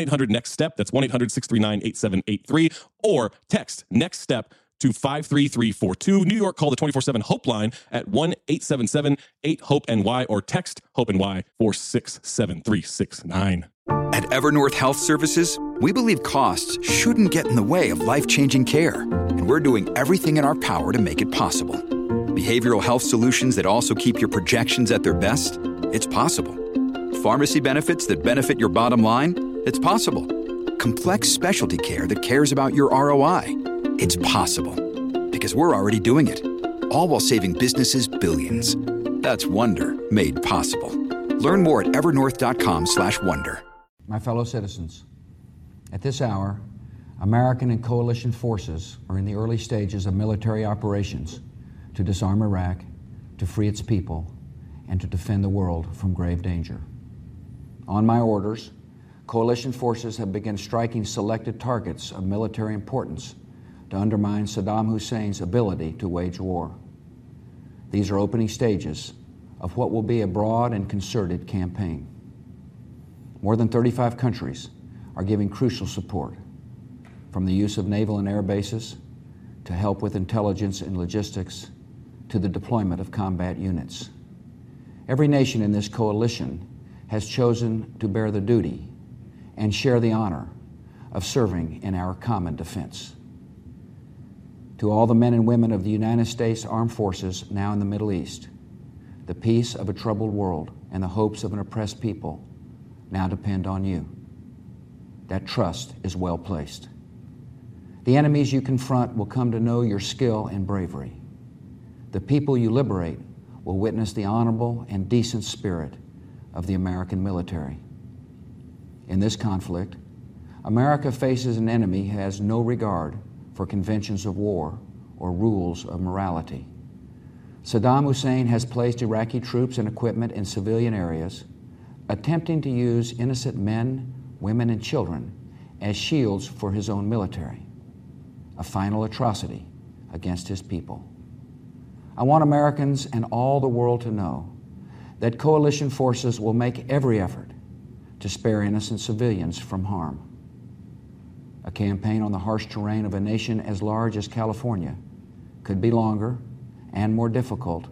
800 Next Step. That's 1 800 639 8783. Or text Next Step to 53342. New York, call the 24 7 Hope line at 1 877 8 HOPE NY or text HOPE NY 467369. At Evernorth Health Services, we believe costs shouldn't get in the way of life changing care, and we're doing everything in our power to make it possible. Behavioral health solutions that also keep your projections at their best? It's possible. Pharmacy benefits that benefit your bottom line? It's possible. Complex specialty care that cares about your ROI? It's possible. Because we're already doing it. All while saving businesses billions. That's Wonder made possible. Learn more at evernorth.com/wonder. My fellow citizens, at this hour, American and coalition forces are in the early stages of military operations to disarm Iraq, to free its people, and to defend the world from grave danger. On my orders, coalition forces have begun striking selected targets of military importance to undermine Saddam Hussein's ability to wage war. These are opening stages of what will be a broad and concerted campaign. More than 35 countries are giving crucial support, from the use of naval and air bases to help with intelligence and logistics to the deployment of combat units. Every nation in this coalition has chosen to bear the duty and share the honor of serving in our common defense. To all the men and women of the United States Armed Forces now in the Middle East, the peace of a troubled world and the hopes of an oppressed people now depend on you. That trust is well placed. The enemies you confront will come to know your skill and bravery. The people you liberate will witness the honorable and decent spirit of the American military. In this conflict, America faces an enemy who has no regard for conventions of war or rules of morality. Saddam Hussein has placed Iraqi troops and equipment in civilian areas, attempting to use innocent men, women, and children as shields for his own military, a final atrocity against his people. I want Americans and all the world to know that coalition forces will make every effort to spare innocent civilians from harm. A campaign on the harsh terrain of a nation as large as California could be longer and more difficult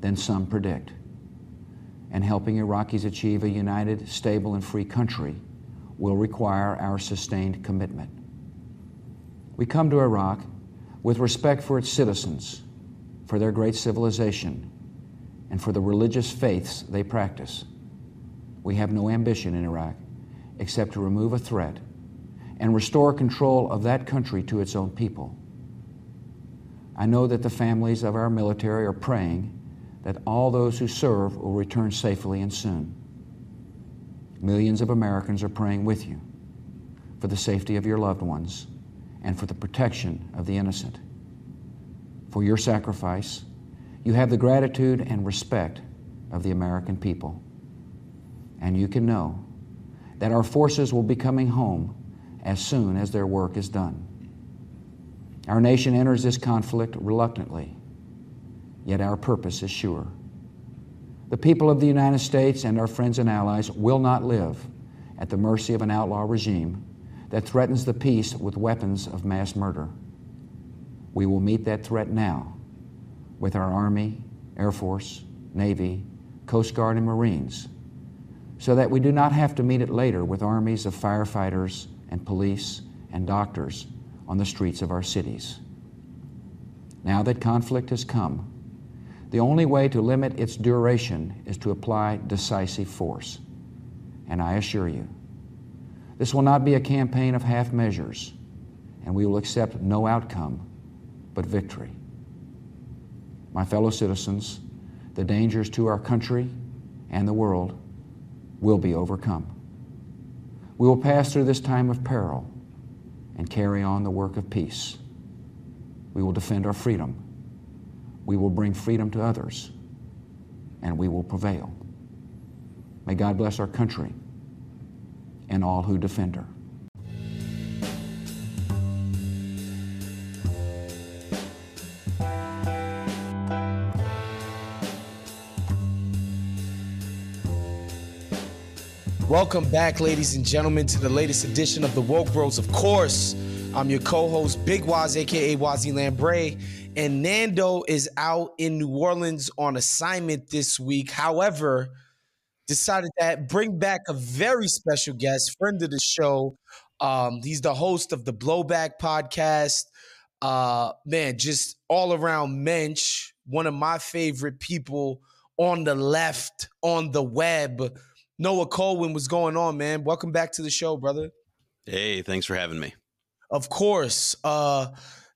than some predict. And helping Iraqis achieve a united, stable, and free country will require our sustained commitment. We come to Iraq with respect for its citizens, for their great civilization, and for the religious faiths they practice. We have no ambition in Iraq except to remove a threat and restore control of that country to its own people. I know that the families of our military are praying that all those who serve will return safely and soon. Millions of Americans are praying with you for the safety of your loved ones and for the protection of the innocent. For your sacrifice, you have the gratitude and respect of the American people. And you can know that our forces will be coming home as soon as their work is done. Our nation enters this conflict reluctantly, yet our purpose is sure. The people of the United States and our friends and allies will not live at the mercy of an outlaw regime that threatens the peace with weapons of mass murder. We will meet that threat now with our Army, Air Force, Navy, Coast Guard, and Marines, so that we do not have to meet it later with armies of firefighters and police and doctors on the streets of our cities. Now that conflict has come, the only way to limit its duration is to apply decisive force. And I assure you, this will not be a campaign of half measures, and we will accept no outcome but victory. My fellow citizens, the dangers to our country and the world will be overcome. We will pass through this time of peril and carry on the work of peace. We will defend our freedom. We will bring freedom to others, and we will prevail. May God bless our country and all who defend her. Welcome back, ladies and gentlemen, to the latest edition of the Woke Bros. Of course, I'm your co-host, Big Waz, aka Wazzy Lambre, and Nando is out in New Orleans on assignment this week. However, decided that bring back a very special guest, friend of the show. Um, he's the host of the Blowback podcast. Uh, man, just all around mensch, one of my favorite people on the left, on the web Noah Kulwin, what's going on, man? Welcome back to the show, brother. Hey, thanks for having me. Of course. Uh,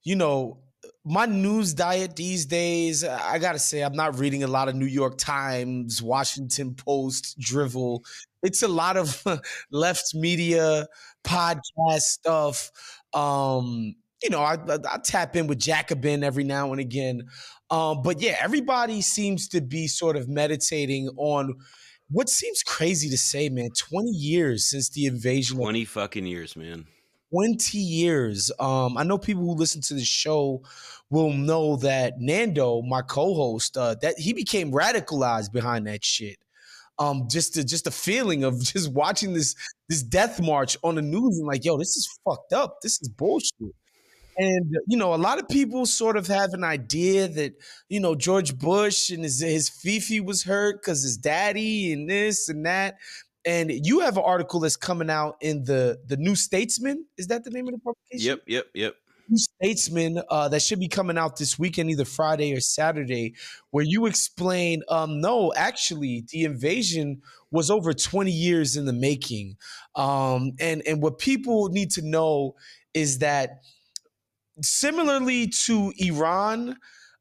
you know, my news diet these days, I gotta say, I'm not reading a lot of New York Times, Washington Post drivel. It's a lot of left media podcast stuff. Um, you know, I, I, I, tap in with Jacobin every now and again. Um, but yeah, everybody seems to be sort of meditating on what seems crazy to say, man, 20 years since the invasion. 20 of, fucking years, man. 20 years. Um, I know people who listen to the show will know that Nando, my co-host, uh, that he became radicalized behind that shit. Um, just the just the feeling of just watching this this death march on the news and like, yo, this is fucked up. This is bullshit. And you know, a lot of people sort of have an idea that you know George Bush and his his Fifi was hurt because his daddy and this and that. And you have an article that's coming out in the the New Statesman. Is that the name of the publication? Yep, yep, yep. New Statesman uh, that should be coming out this weekend, either Friday or Saturday, where you explain, um, no, actually, the invasion was over 20 years in the making. Um, and and what people need to know is that similarly to Iran,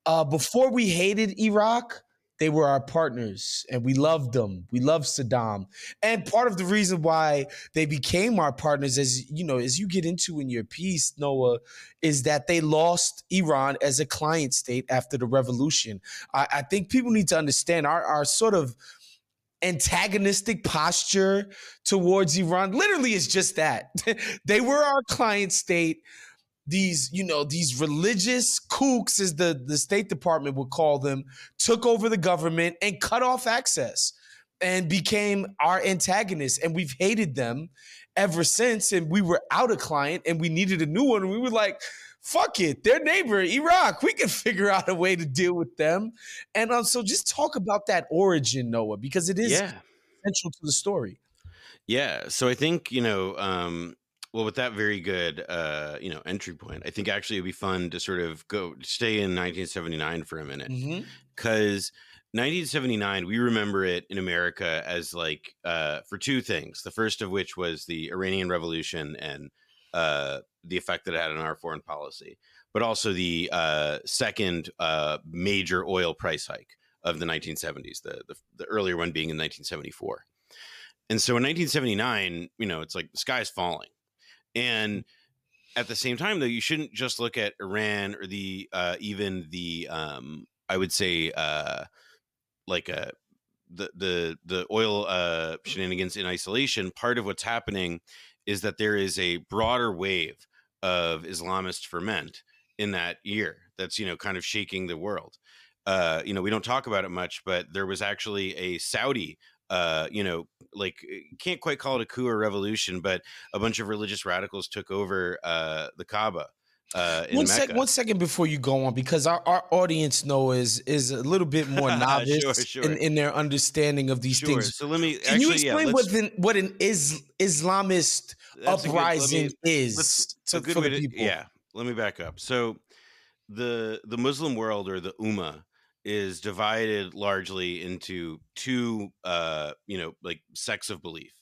uh, before we hated Iraq, they were our partners and we loved them. We loved Saddam. And part of the reason why they became our partners, as you know, as you get into in your piece, Noah, is that they lost Iran as a client state after the revolution. I, I think people need to understand our, our sort of antagonistic posture towards Iran literally is just that. they were our client state these you know these religious kooks as the the state department would call them took over the government and cut off access and became our antagonists. And we've hated them ever since. And we were out a client and we needed a new one. And we were like fuck it. Their neighbor iraq we can figure out a way to deal with them. And um, so just talk about that origin noah because it is yeah. central to the story. Yeah. So i think you know um well, with that very good, uh, you know, entry point, I think actually it'd be fun to sort of go stay in 1979 for a minute, because mm-hmm. 1979 we remember it in America as like uh, for two things. The first of which was the Iranian Revolution and uh, the effect that it had on our foreign policy, but also the uh, second uh, major oil price hike of the 1970s, the, the the earlier one being in 1974. And so in 1979, you know, it's like the sky's falling and at the same time, though, you shouldn't just look at Iran or the uh, even the um, I would say uh, like a the the the oil uh, shenanigans in isolation, part of what's happening is that there is a broader wave of Islamist ferment in that year that's you know kind of shaking the world. Uh, you know, we don't talk about it much, but there was actually a Saudi uh, you know, like eh, can't quite call it a coup or revolution, but a bunch of religious radicals took over uh, the Kaaba uh, one, sec, one second before you go on, because our, our audience know is is a little bit more novice sure, sure. In, in, their understanding of these sure. things. So let me. Can actually, you explain yeah, what an what an is, Islamist uprising good, me, is to, for the people? Yeah, let me back up. So the the Muslim world or the Ummah is divided largely into two, uh, you know, like sects of belief: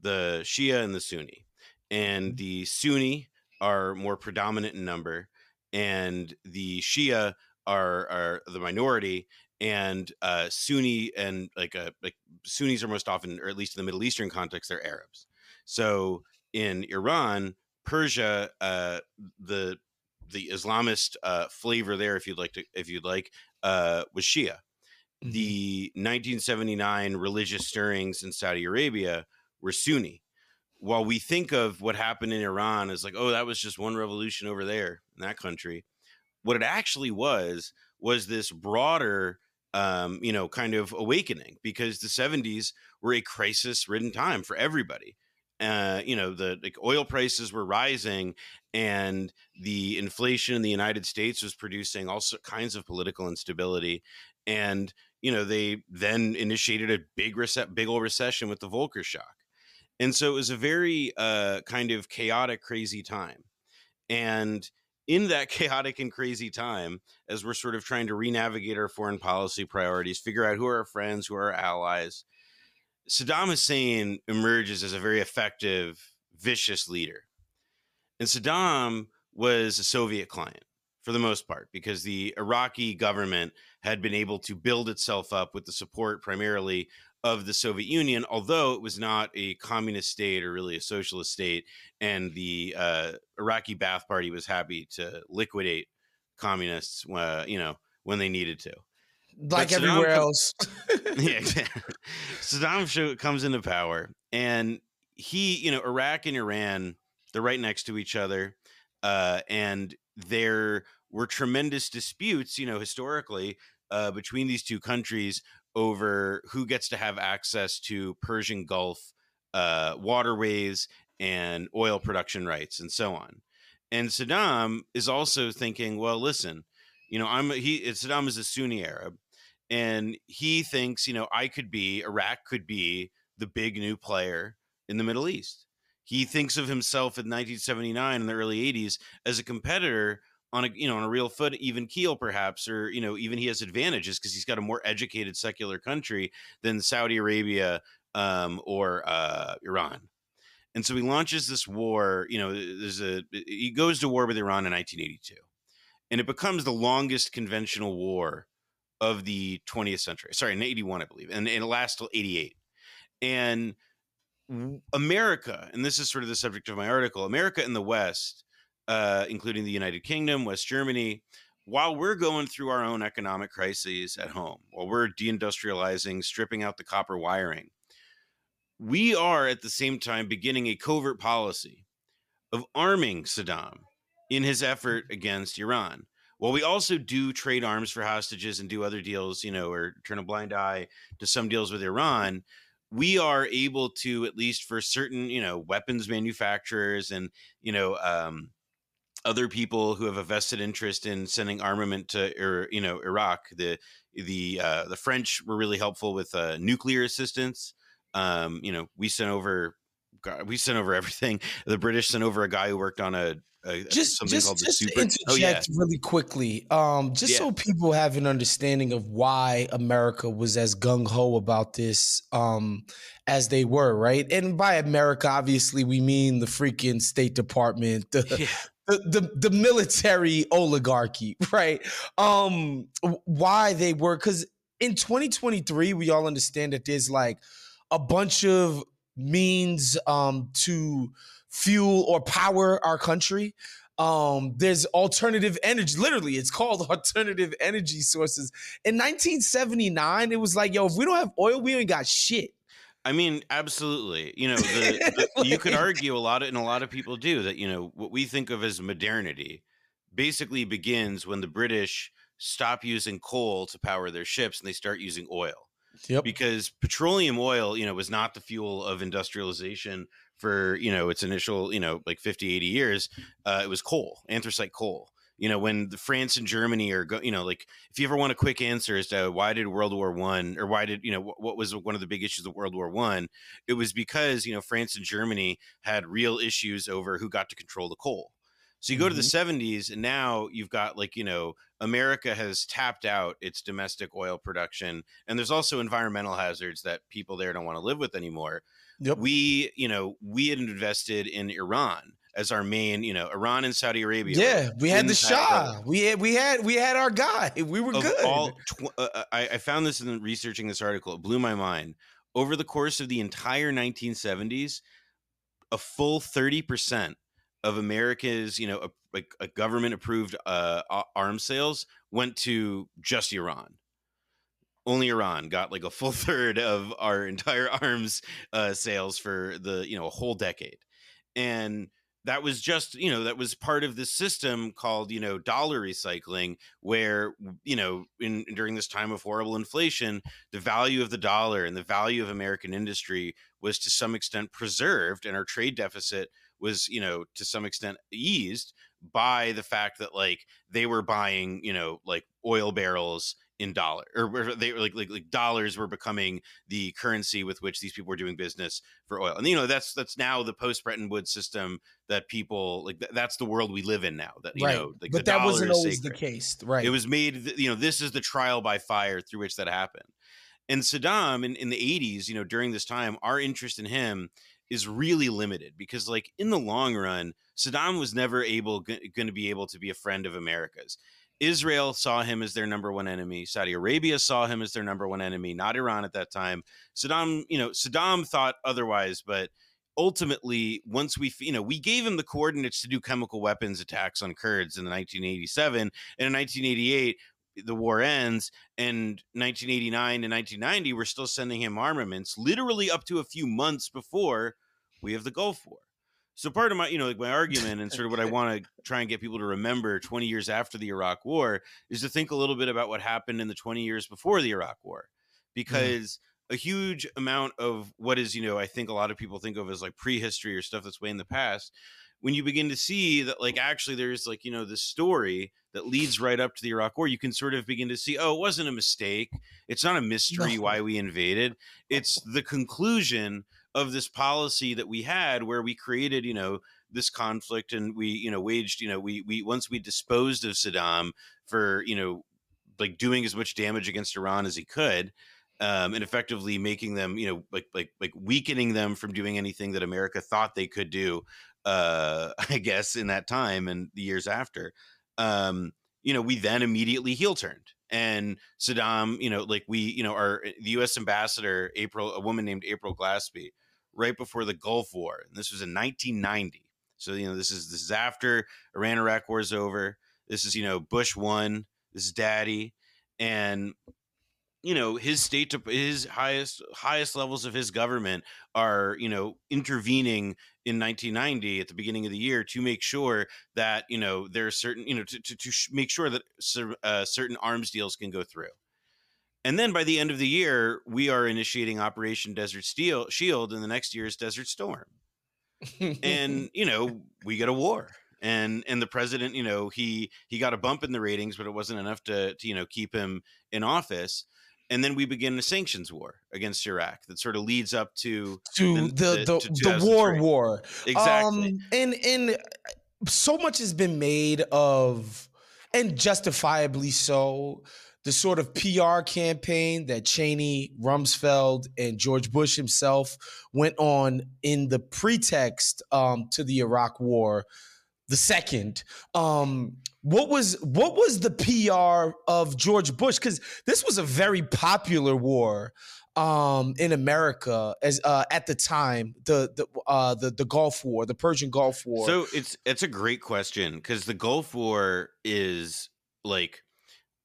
the Shia and the Sunni. And mm-hmm. the Sunni are more predominant in number, and the Shia are are the minority, and uh, Sunni and like uh, like Sunnis are most often, or at least in the Middle Eastern context, they're Arabs. So in Iran, Persia, uh, the the Islamist uh, flavor there, if you'd like to, if you'd like, uh, was Shia. Mm-hmm. The 1979 religious stirrings in Saudi Arabia were Sunni while we think of what happened in Iran as like, oh, that was just one revolution over there in that country, what it actually was was this broader, um, you know, kind of awakening because the 70s were a crisis-ridden time for everybody. Uh, you know, the like oil prices were rising, and the inflation in the United States was producing all kinds of political instability, and you know they then initiated a big reset, big old recession with the Volcker shock and so it was a very uh, kind of chaotic, crazy time. And in that chaotic and crazy time, as we're sort of trying to renavigate our foreign policy priorities, figure out who are our friends, who are our allies, Saddam Hussein emerges as a very effective, vicious leader. And Saddam was a Soviet client for the most part because the Iraqi government had been able to build itself up with the support primarily of the Soviet Union, although it was not a communist state or really a socialist state. And the uh, Iraqi Ba'ath Party was happy to liquidate communists, uh, you know, when they needed to. Like everywhere else. yeah, Saddam comes into power, and he, you know, Iraq and Iran, they're right next to each other. Uh, and there were tremendous disputes, you know, historically uh, between these two countries over who gets to have access to Persian Gulf uh, waterways and oil production rights and so on. And Saddam is also thinking, well, listen, you know, I'm he Saddam is a Sunni Arab, and he thinks, you know, I could be Iraq could be the big new player in the Middle East. He thinks of himself in 1979 in the early 80s as a competitor on a you know on a real foot even keel perhaps or you know even he has advantages because he's got a more educated secular country than saudi arabia um, or uh, iran and so he launches this war you know there's a he goes to war with iran in 1982 and it becomes the longest conventional war of the 20th century sorry in 81 i believe and, and it lasts till 88 and america and this is sort of the subject of my article america and the west uh, including the United Kingdom, West Germany, while we're going through our own economic crises at home, while we're deindustrializing, stripping out the copper wiring, we are at the same time beginning a covert policy of arming Saddam in his effort against Iran. While we also do trade arms for hostages and do other deals, you know, or turn a blind eye to some deals with Iran, we are able to, at least for certain, you know, weapons manufacturers and, you know, um, other people who have a vested interest in sending armament to er, you know Iraq. The the uh, the French were really helpful with uh, nuclear assistance. Um, you know, we sent over we sent over everything. The British sent over a guy who worked on a, a just something just, called just the super. interject oh, yeah. really quickly, um, just yeah. so people have an understanding of why America was as gung ho about this um, as they were, right? And by America, obviously, we mean the freaking State Department, the, yeah the, the the military oligarchy, right? Um, why they were because in 2023 we all understand that there's like a bunch of means um to fuel or power our country. Um, there's alternative energy. Literally, it's called alternative energy sources. In 1979, it was like, yo, if we don't have oil, we ain't got shit. I mean, absolutely. You know, the, the, you could argue a lot, of, and a lot of people do that. You know, what we think of as modernity basically begins when the British stop using coal to power their ships and they start using oil. Yep. Because petroleum oil, you know, was not the fuel of industrialization for, you know, its initial, you know, like 50, 80 years. Uh, it was coal, anthracite coal. You know, when the France and Germany are, go, you know, like if you ever want a quick answer as to why did World War One or why did you know what, what was one of the big issues of World War One, it was because you know France and Germany had real issues over who got to control the coal. So you go mm-hmm. to the 70s mm-hmm. and now you've got like, you know, America has tapped out its domestic oil production and there's also environmental hazards that people there don't want to live with anymore. Yep. We, you know, we had invested in Iran as our main, you know, Iran and Saudi Arabia. Yeah, we had the Shah. We had we had we had our guy. We were good. All tw- uh, uh, I, I found this in researching this article. It blew my mind. Over the course of the entire 1970s, a full 30% of America's, you know, a, like a government approved uh, arms sales went to just Iran. Only Iran got like a full third of our entire arms uh, sales for the you know a whole decade, and that was just you know that was part of the system called you know dollar recycling where you know in during this time of horrible inflation the value of the dollar and the value of american industry was to some extent preserved and our trade deficit was you know to some extent eased by the fact that like they were buying you know like oil barrels in dollar or they were like, like like dollars were becoming the currency with which these people were doing business for oil. And you know that's that's now the post Bretton Woods system that people like that's the world we live in now that you right. know like but that wasn't always the case right. it was made you know this is the trial by fire through which that happened. And Saddam in, in the 80s you know during this time our interest in him is really limited because like in the long run saddam was never able g- going to be able to be a friend of america's. Israel saw him as their number one enemy. Saudi arabia saw him as their number one enemy not iran at that time. Saddam you know saddam thought otherwise but ultimately once we you know we gave him the coordinates to do chemical weapons attacks on kurds in 1987 and in 1988 the war ends and 1989 and 1990 we're still sending him armaments literally up to a few months before we have the gulf war so part of my you know like my argument and sort of what i want to try and get people to remember 20 years after the iraq war is to think a little bit about what happened in the 20 years before the iraq war mm. because mm. a huge amount of what is you know i think a lot of people think of as like prehistory or stuff that's way in the past when you begin to see that like actually there's like you know this story that leads right up to the Iraq war you can sort of begin to see oh it wasn't a mistake. It's not a mystery why we invaded. It's the conclusion of this policy that we had where we created you know this conflict and we you know waged you know we we once we disposed of Saddam for you know like doing as much damage against Iran as he could um, and effectively making them, you know, like like like weakening them from doing anything that America thought they could do uh, I guess, in that time and the years after, um, you know, we then immediately heel turned. And Saddam, you know, like we, you know, our eh, the U.S. ambassador, April, a woman named April Glaspie, right before the Gulf War, and this was in 1990. So you know, this is this is after Iran Iraq War is over. This is you know Bush one. This is Daddy, and you know his state to his highest highest levels of his government are you know intervening in 1990 at the beginning of the year to make sure that you know there are certain you know to, to, to make sure that uh, certain arms deals can go through. And then by the end of the year we are initiating operation desert steel shield and the next year is desert storm. And you know we get a war. And and the president you know he he got a bump in the ratings but it wasn't enough to, to you know keep him in office and then we begin a sanctions war against Iraq that sort of leads up to to the the, the, to the war war exactly. Um, and and so much has been made of, and justifiably so, the sort of PR campaign that Cheney, Rumsfeld, and George Bush himself went on in the pretext um, to the Iraq War, the second. Um, what was what was the PR of George Bush? Because this was a very popular war. um, in America as uh, at the time the the uh, the the Gulf War, the Persian Gulf War? So it's it's a great question because the Gulf War is like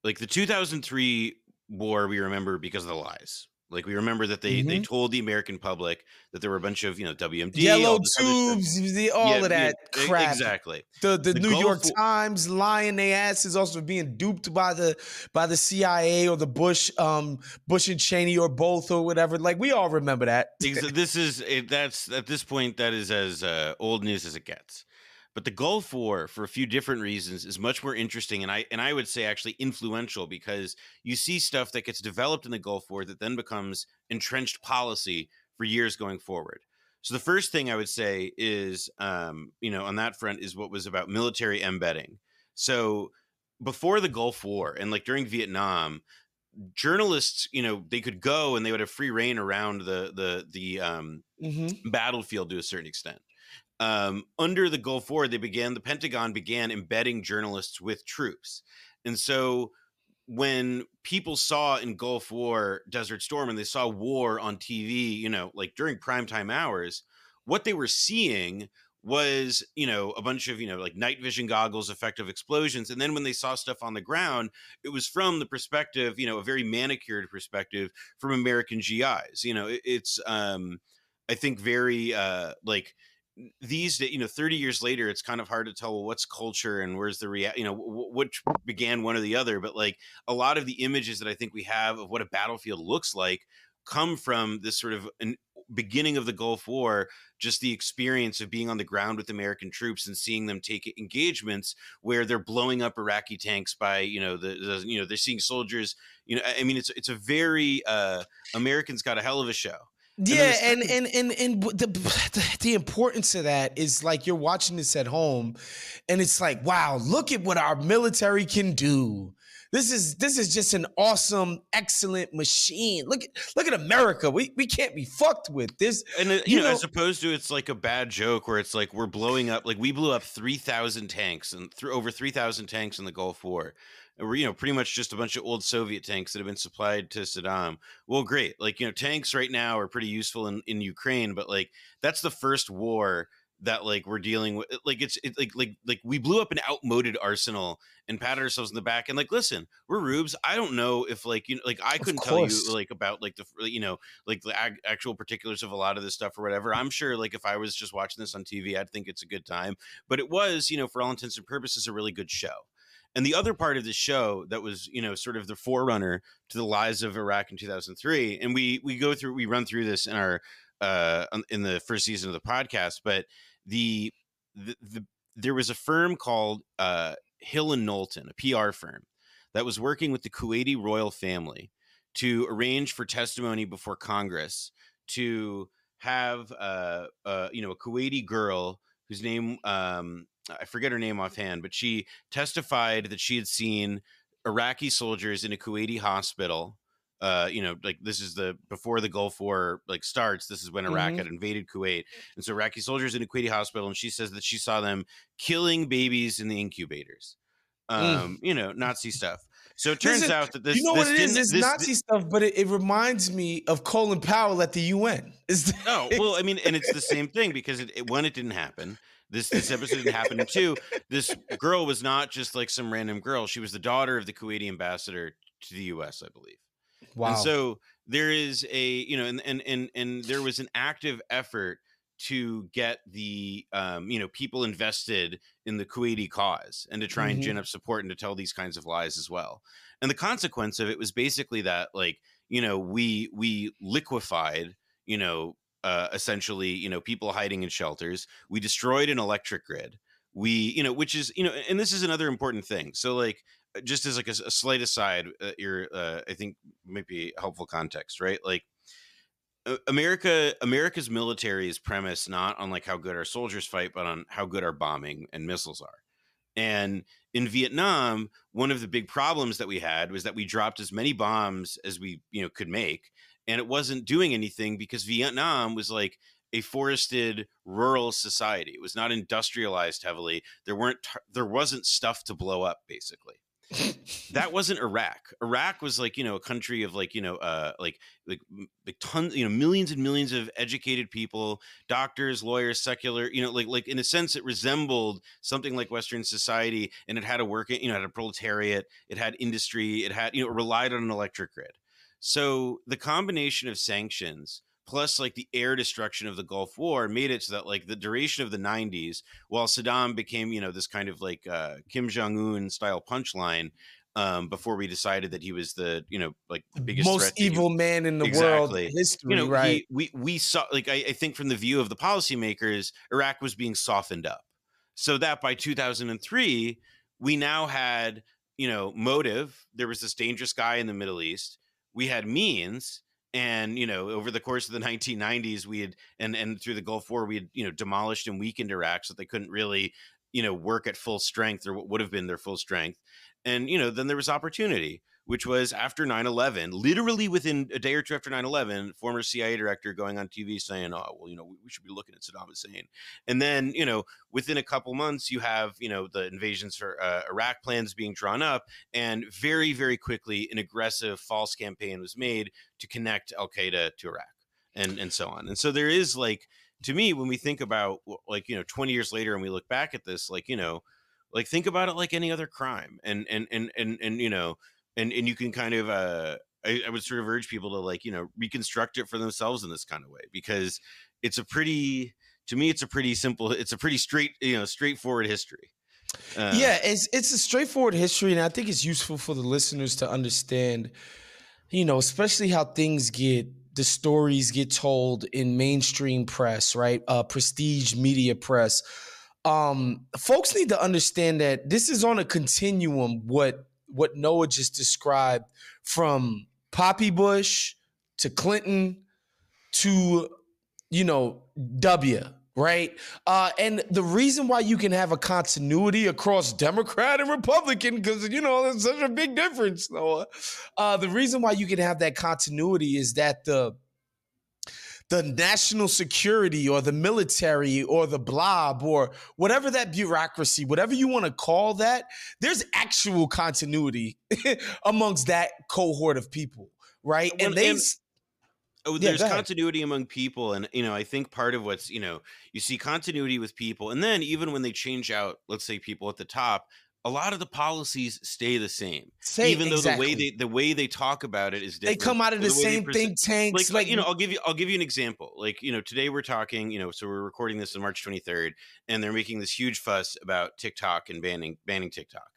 like the 2003 war we remember because of the lies like we remember that they mm-hmm. they told the American public that there were a bunch of you know WMD, yellow tubes, the, all yeah, of that yeah, crap. Exactly. The the, the New York Times lying their asses also being duped by the by the CIA or the Bush um Bush and Cheney or both or whatever. Like we all remember that. this is that's at this point that is as uh, old news as it gets. But the Gulf War, for a few different reasons, is much more interesting, and I and I would say actually influential because you see stuff that gets developed in the Gulf War that then becomes entrenched policy for years going forward. So the first thing I would say is, um, you know, on that front is what was about military embedding. So before the Gulf War and like during Vietnam, journalists, you know, they could go and they would have free reign around the the the um, mm-hmm. battlefield to a certain extent um, under the Gulf War, they began the Pentagon began embedding journalists with troops, and so when people saw in Gulf War Desert Storm and they saw war on TV, you know, like during primetime hours, what they were seeing was you know a bunch of you know like night vision goggles effective explosions. And then when they saw stuff on the ground it was from the perspective you know a very manicured perspective from american gis you know it, it's um i think very uh like these you know 30 years later it's kind of hard to tell well, what's culture and where's the rea- you know which began one or the other but like a lot of the images that i think we have of what a battlefield looks like come from this sort of an beginning of the gulf war just the experience of being on the ground with american troops and seeing them take engagements where they're blowing up iraqi tanks by you know the, the you know they're seeing soldiers you know i mean it's it's a very uh americans got a hell of a show yeah, and and and and the the importance of that is like you're watching this at home, and it's like, wow, look at what our military can do. This is this is just an awesome, excellent machine. Look at look at America. We we can't be fucked with this. And uh, you, you know, know, as opposed to it's like a bad joke where it's like we're blowing up. Like we blew up three thousand tanks and through over three thousand tanks in the Gulf War were you know pretty much just a bunch of old Soviet tanks that have been supplied to Saddam. Well, great. Like you know, tanks right now are pretty useful in in Ukraine, but like that's the first war that like we're dealing with like it's it, like like like we blew up an outmoded arsenal and patted ourselves in the back and like listen we're rubes i don't know if like you know like i couldn't tell you like about like the you know like the ag- actual particulars of a lot of this stuff or whatever i'm sure like if i was just watching this on tv i'd think it's a good time but it was you know for all intents and purposes a really good show and the other part of the show that was, you know, sort of the forerunner to the lies of Iraq in 2003, and we we go through we run through this in our uh in the first season of the podcast, but the the, the there was a firm called uh Hill and Knowlton, a PR firm that was working with the Kuwaiti royal family to arrange for testimony before Congress to have uh, uh you know a Kuwaiti girl whose name um I forget her name offhand, but she testified that she had seen Iraqi soldiers in a Kuwaiti hospital. Uh, you know, like this is the before the Gulf War like starts. This is when Iraq mm-hmm. had invaded Kuwait, and so Iraqi soldiers in a Kuwaiti hospital, and she says that she saw them killing babies in the incubators. Um, mm. you know, Nazi stuff. So it turns out that this, you know this what it is, it's this, Nazi this, stuff, but it, it, reminds me of Colin Powell at the UN. Is no, well, I mean, and it's the same thing because it, it, one, it didn't happen. This this episode didn't happen. And two, this girl was not just like some random girl. She was the daughter of the Kuwaiti ambassador to the U.S., I believe. Wow. And so there is a you know, and and and and there was an active effort to get the um, you know people invested in the Kuwaiti cause and to try and mm-hmm. gin up support and to tell these kinds of lies as well. And the consequence of it was basically that like you know we we liquefied you know uh, essentially, you know, people hiding in shelters. We destroyed an electric grid. We, you know, which is, you know, and this is another important thing. So, like, uh, just as like a, a slight aside, uh, your, uh, I think, might be helpful context, right? Like, America, America's military is premised not on like how good our soldiers fight, but on how good our bombing and missiles are. And in Vietnam, one of the big problems that we had was that we dropped as many bombs as we, you know, could make, and it wasn't doing anything because Vietnam was like a forested rural society. It was not industrialized heavily. There weren't there wasn't stuff to blow up basically. that wasn't Iraq. Iraq was like you know a country of like you know uh like like like tons you know millions and millions of educated people, doctors, lawyers, secular you know like like in a sense it resembled something like Western society, and it had a working you know had a proletariat, it had industry, it had you know relied on an electric grid. So the combination of sanctions plus like the air destruction of the Gulf War made it so that like the duration of the 90s, while Saddam became, you know, this kind of like uh, Kim Jong Un style punchline. Um, before we decided that he was the, you know, like biggest most evil man in the exactly. world history, you know, right? He, we we saw like I, I think from the view of the policymakers, Iraq was being softened up, so that by 2003 we now had you know motive. There was this dangerous guy in the Middle East. We had means, and you know over the course of the 1990s we had and and through the gulf war we had you know demolished and weakened iraq so they couldn't really you know work at full strength or what would have been their full strength. And you know then there was opportunity which was after 9-11 literally within a day or two after 9-11 former cia director going on tv saying oh well you know we, should be looking at saddam hussein. And then you know within a couple months you have you know the invasions for uh, iraq plans being drawn up and very very quickly an aggressive false campaign was made to connect al-qaeda to iraq and and so on. And so there is like to me when we think about like you know 20 years later and we look back at this like you know like think about it like any other crime and and and and, and you know and and you can kind of uh I, I, would sort of urge people to like you know reconstruct it for themselves in this kind of way because it's a pretty to me it's a pretty simple it's a pretty straight you know straightforward history. Uh, yeah it's it's a straightforward history and i think it's useful for the listeners to understand you know especially how things get the stories get told in mainstream press right? Uh prestige media press. Um folks need to understand that this is on a continuum what what Noah just described from Poppy Bush to Clinton to, you know, W, right? Uh, and the reason why you can have a continuity across Democrat and Republican, because, you know, there's such a big difference, Noah. Uh, the reason why you can have that continuity is that the the national security or the military or the blob or whatever that bureaucracy, whatever you want to call that, there's actual continuity amongst that cohort of people, right? And they. And- Oh, there's yeah, continuity among people, and you know, I think part of what's you know, you see continuity with people, and then even when they change out, let's say people at the top, a lot of the policies stay the same, same even though exactly. the way they the way they talk about it is different. They come out of the, the same think tanks. Like, like, you know, I'll give you I'll give you an example. Like you know, today we're talking. You know, so we're recording this on March 23rd, and they're making this huge fuss about TikTok and banning banning TikTok,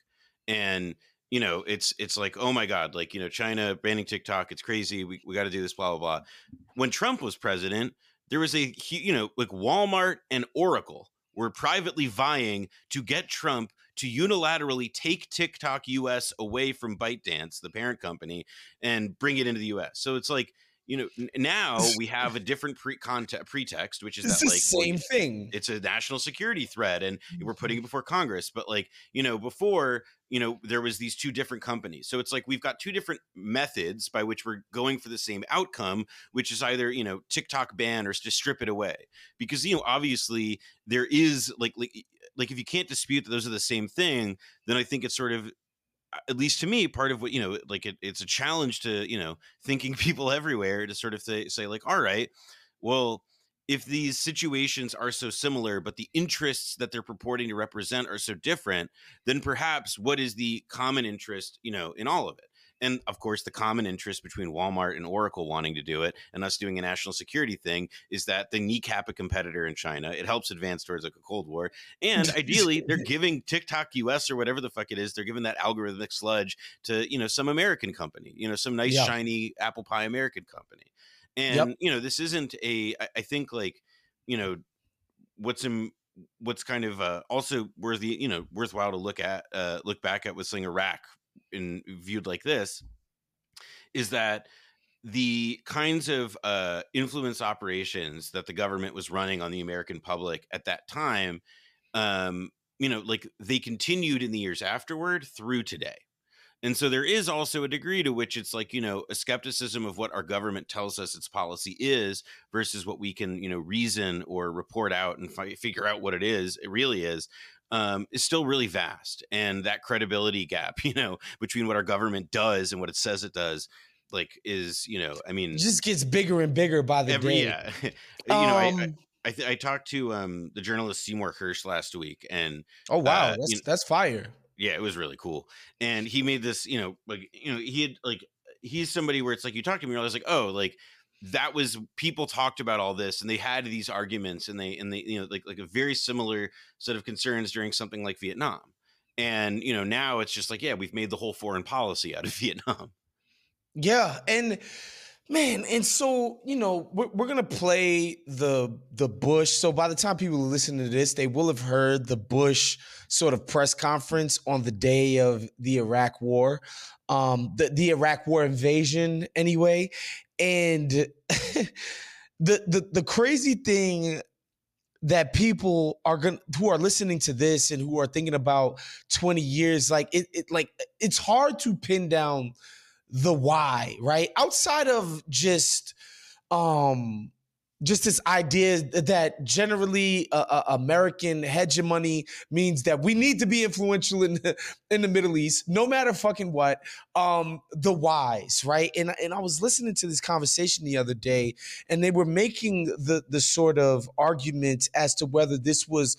and you know, it's it's like oh my god, like you know, China banning TikTok, it's crazy. We we got to do this, blah blah blah. When Trump was president, there was a you know like Walmart and Oracle were privately vying to get Trump to unilaterally take TikTok US away from ByteDance, the parent company, and bring it into the US. So it's like, you know, now we have a different pre- context, pretext, which is it's that the like same thing. It's a national security threat, and we're putting mm-hmm. it before Congress. But like, you know, before you know, there was these two different companies. So it's like we've got two different methods by which we're going for the same outcome, which is either you know TikTok ban or to strip it away. Because you know, obviously there is like like like if you can't dispute that those are the same thing, then I think it's sort of at least to me, part of what you know, like it, it's a challenge to you know thinking people everywhere to sort of say, say like, all right, well, if these situations are so similar, but the interests that they're purporting to represent are so different, then perhaps what is the common interest, you know, in all of it? And of course, the common interest between Walmart and Oracle wanting to do it and us doing a national security thing is that they kneecap a competitor in China. It helps advance towards like a Cold War. And ideally, they're giving TikTok US or whatever the fuck it is, they're giving that algorithmic sludge to, you know, some American company, you know, some nice, yeah. shiny apple pie American company. And, yep. you know, this isn't a, I think like, you know, what's in, what's kind of uh, also worthy, you know, worthwhile to look at, uh, look back at with saying Iraq in viewed like this is that the kinds of uh, influence operations that the government was running on the American public at that time, um, you know, like they continued in the years afterward through today. And so there is also a degree to which it's like, you know, a skepticism of what our government tells us its policy is versus what we can, you know, reason or report out and fi- figure out what it is, it really is. Um, is still really vast, and that credibility gap, you know, between what our government does and what it says it does, like is you know, I mean, it just gets bigger and bigger by the every, day. Yeah, you know, I, I um I, th- I, talked to um, the journalist Seymour Hersh last week, and oh wow, uh, that's you know, that's fire. Yeah, it was really cool, and he made this, you know, like you know, he had like he's somebody where it's like you talk to me, I was like, oh, like that was people talked about all this and they had these arguments and they and they you know like like a very similar set of concerns during something like Vietnam. And you know, now it's just like, yeah, we've made the whole foreign policy out of Vietnam. Yeah, and man, and so you know, we're, we're gonna play the the Bush. So by the time people listen to this, they will have heard the Bush sort of press conference on the day of the Iraq War, um, the the Iraq War invasion, anyway. And the the the crazy thing that people are going who are listening to this and who are thinking about 20 years like it, it like it's hard to pin down the why right outside of just um just this idea that generally uh, uh, American hegemony means that we need to be influential in the, in the Middle East, no matter fucking what. Um, the whys, right? And and I was listening to this conversation the other day, and they were making the the sort of argument as to whether this was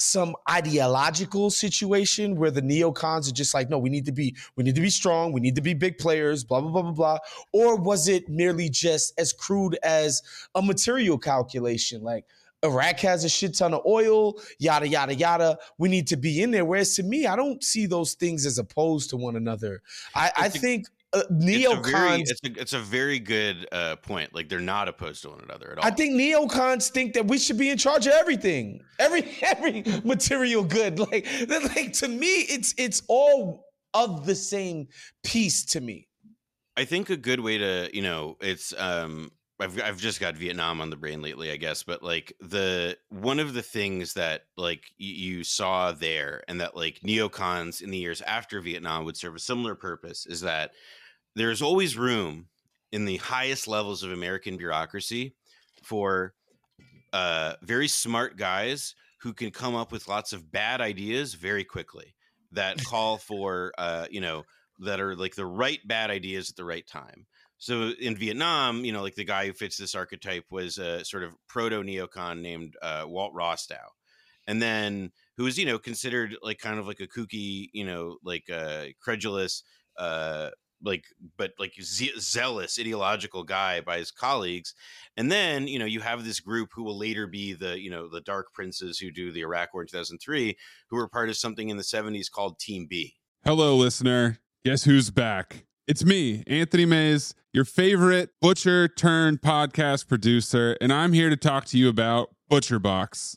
some ideological situation where the neocons are just like, no, we need to be, we need to be strong, we need to be big players, blah blah blah blah blah, or was it merely just as crude as a material calculation, like Iraq has a shit ton of oil, yada yada yada. We need to be in there. Whereas to me, I don't see those things as opposed to one another. I, I think uh, neocons. It's a, very, it's, a, it's a very good uh, point. Like they're not opposed to one another at all. I think neocons think that we should be in charge of everything, every every material good. Like, like to me, it's it's all of the same piece to me. I think a good way to you know it's um I've I've just got Vietnam on the brain lately, I guess. But like the one of the things that like you saw there, and that like neocons in the years after Vietnam would serve a similar purpose, is that there's always room in the highest levels of American bureaucracy for uh, very smart guys who can come up with lots of bad ideas very quickly that call for, uh, you know, that are like the right bad ideas at the right time. So in Vietnam, you know, like the guy who fits this archetype was a sort of proto neocon named uh, Walt Rostow. And then who was, you know, considered like kind of like a kooky, you know, like uh, credulous, uh, like but like ze- zealous ideological guy by his colleagues and then you know you have this group who will later be the you know the dark princes who do the iraq war in 2003 who were part of something in the 70s called team b. Hello listener. Guess who's back? It's me anthony mays your favorite butcher turned podcast producer and i'm here to talk to you about butcher box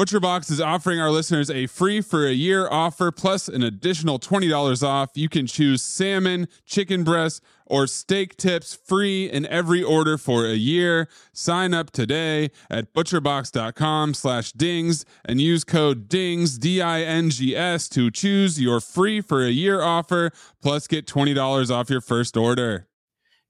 ButcherBox is offering our listeners a free for a year offer plus an additional $20 off. You can choose salmon, chicken breast, or steak tips free in every order for a year. Sign up today at butcherbox.com slash dings and use code DINGS, D-I-N-G-S to choose your free for a year offer plus get $20 off your first order.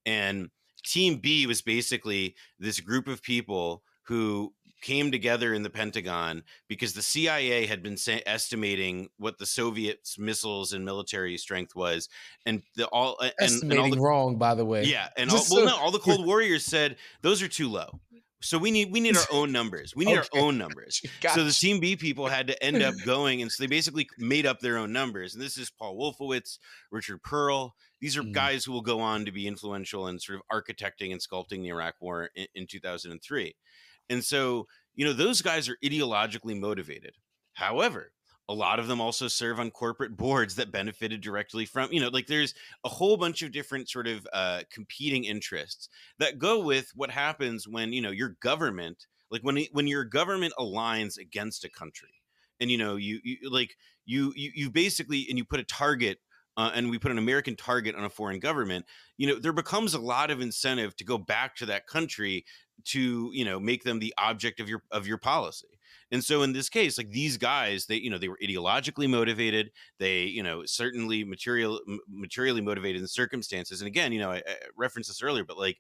And Team B was basically this group of people who came together in the Pentagon because the CIA had been sa- estimating what the Soviets' missiles and military strength was, and the all and, Estimating and all the, wrong, by the way. yeah, and all, Just well, no, all the Cold Warriors said those are too low. So we need we need our own numbers. We need Okay. our own numbers. Got So the. Team B people had to end up going, and so they basically made up their own numbers. And this is Paul Wolfowitz, Richard Perle. These are Mhm. guys who will go on to be influential in sort of architecting and sculpting the Iraq War in, in 2003. And so, you know, those guys are ideologically motivated. However, a lot of them also serve on corporate boards that benefited directly from, you know, like there's a whole bunch of different sort of uh, competing interests that go with what happens when, you know, your government, like when when your government aligns against a country, and you know, you, you like you you you basically and you put a target uh, and we put an American target on a foreign government, you know, there becomes a lot of incentive to go back to that country to, you know, make them the object of your of your policy. And so in this case, like these guys, they, you know, they were ideologically motivated. They, you know, certainly material materially motivated in circumstances. And again, you know, I, I referenced this earlier, but like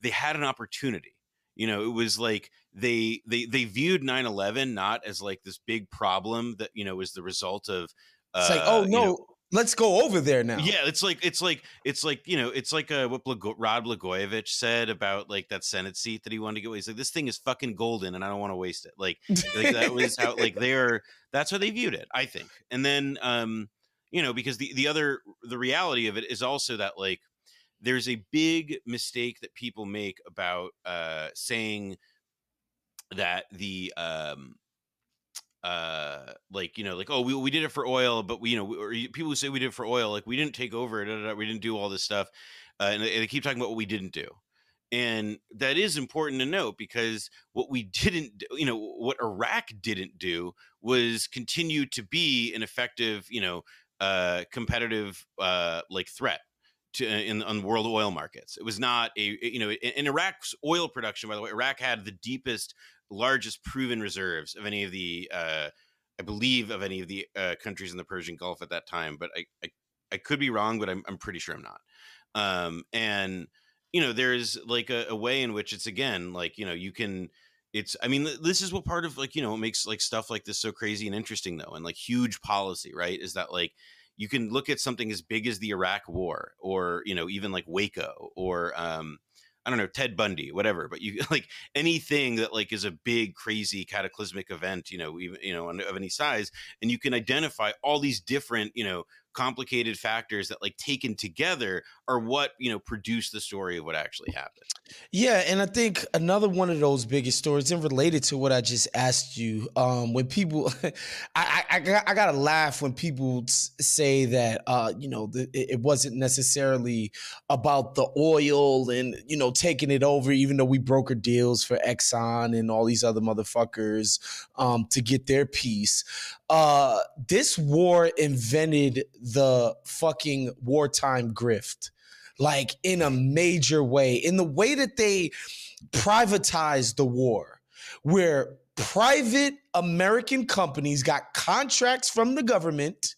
they had an opportunity. You know, it was like they they they viewed 9-11 not as like this big problem that, you know, was the result of It's like, uh, oh you no, know, let's go over there now. yeah, it's like it's like it's like you know it's like uh, what Blago- Rod Blagojevich said about like that Senate seat that he wanted to get. He's like, this thing is fucking golden, and I don't want to waste it. Like, like that was how like they're that's how they viewed it, I think. And then um, you know, because the the other the reality of it is also that like there's a big mistake that people make about uh saying that the um uh like you know like oh we, we did it for oil but we you know we- or people who say we did it for oil like we didn't take over da, da, da, we didn't do all this stuff uh, and they, they keep talking about what we didn't do and that is important to note because what we didn't you know what iraq didn't do was continue to be an effective you know uh competitive uh like threat to in on world oil markets. It was not a you know in iraq's oil production by the way iraq had the deepest largest proven reserves of any of the uh i believe of any of the uh, countries in the persian gulf at that time but i i, I could be wrong but I'm, I'm pretty sure i'm not. Um and you know there's like a, a way in which it's again like you know you can it's i mean this is what part of like you know makes like stuff like this so crazy and interesting though and like huge policy right is that like you can look at something as big as the iraq war or you know even like waco or um I don't know Ted Bundy, whatever, but you like anything that like is a big, crazy, cataclysmic event, you know, even you know of any size, and you can identify all these different, you know, complicated factors that like taken together are what you know produce the story of what actually happened. Yeah, and I think another one of those biggest stories, and related to what I just asked you, um, when people, I, I, I, got, gotta laugh when people say that, uh, you know, the, it it wasn't necessarily about the oil and you know taking it over, even though we broker deals for Exxon and all these other motherfuckers um, to get their piece. Uh, this war invented the fucking wartime grift like in a major way, in the way that they privatized the war, where private American companies got contracts from the government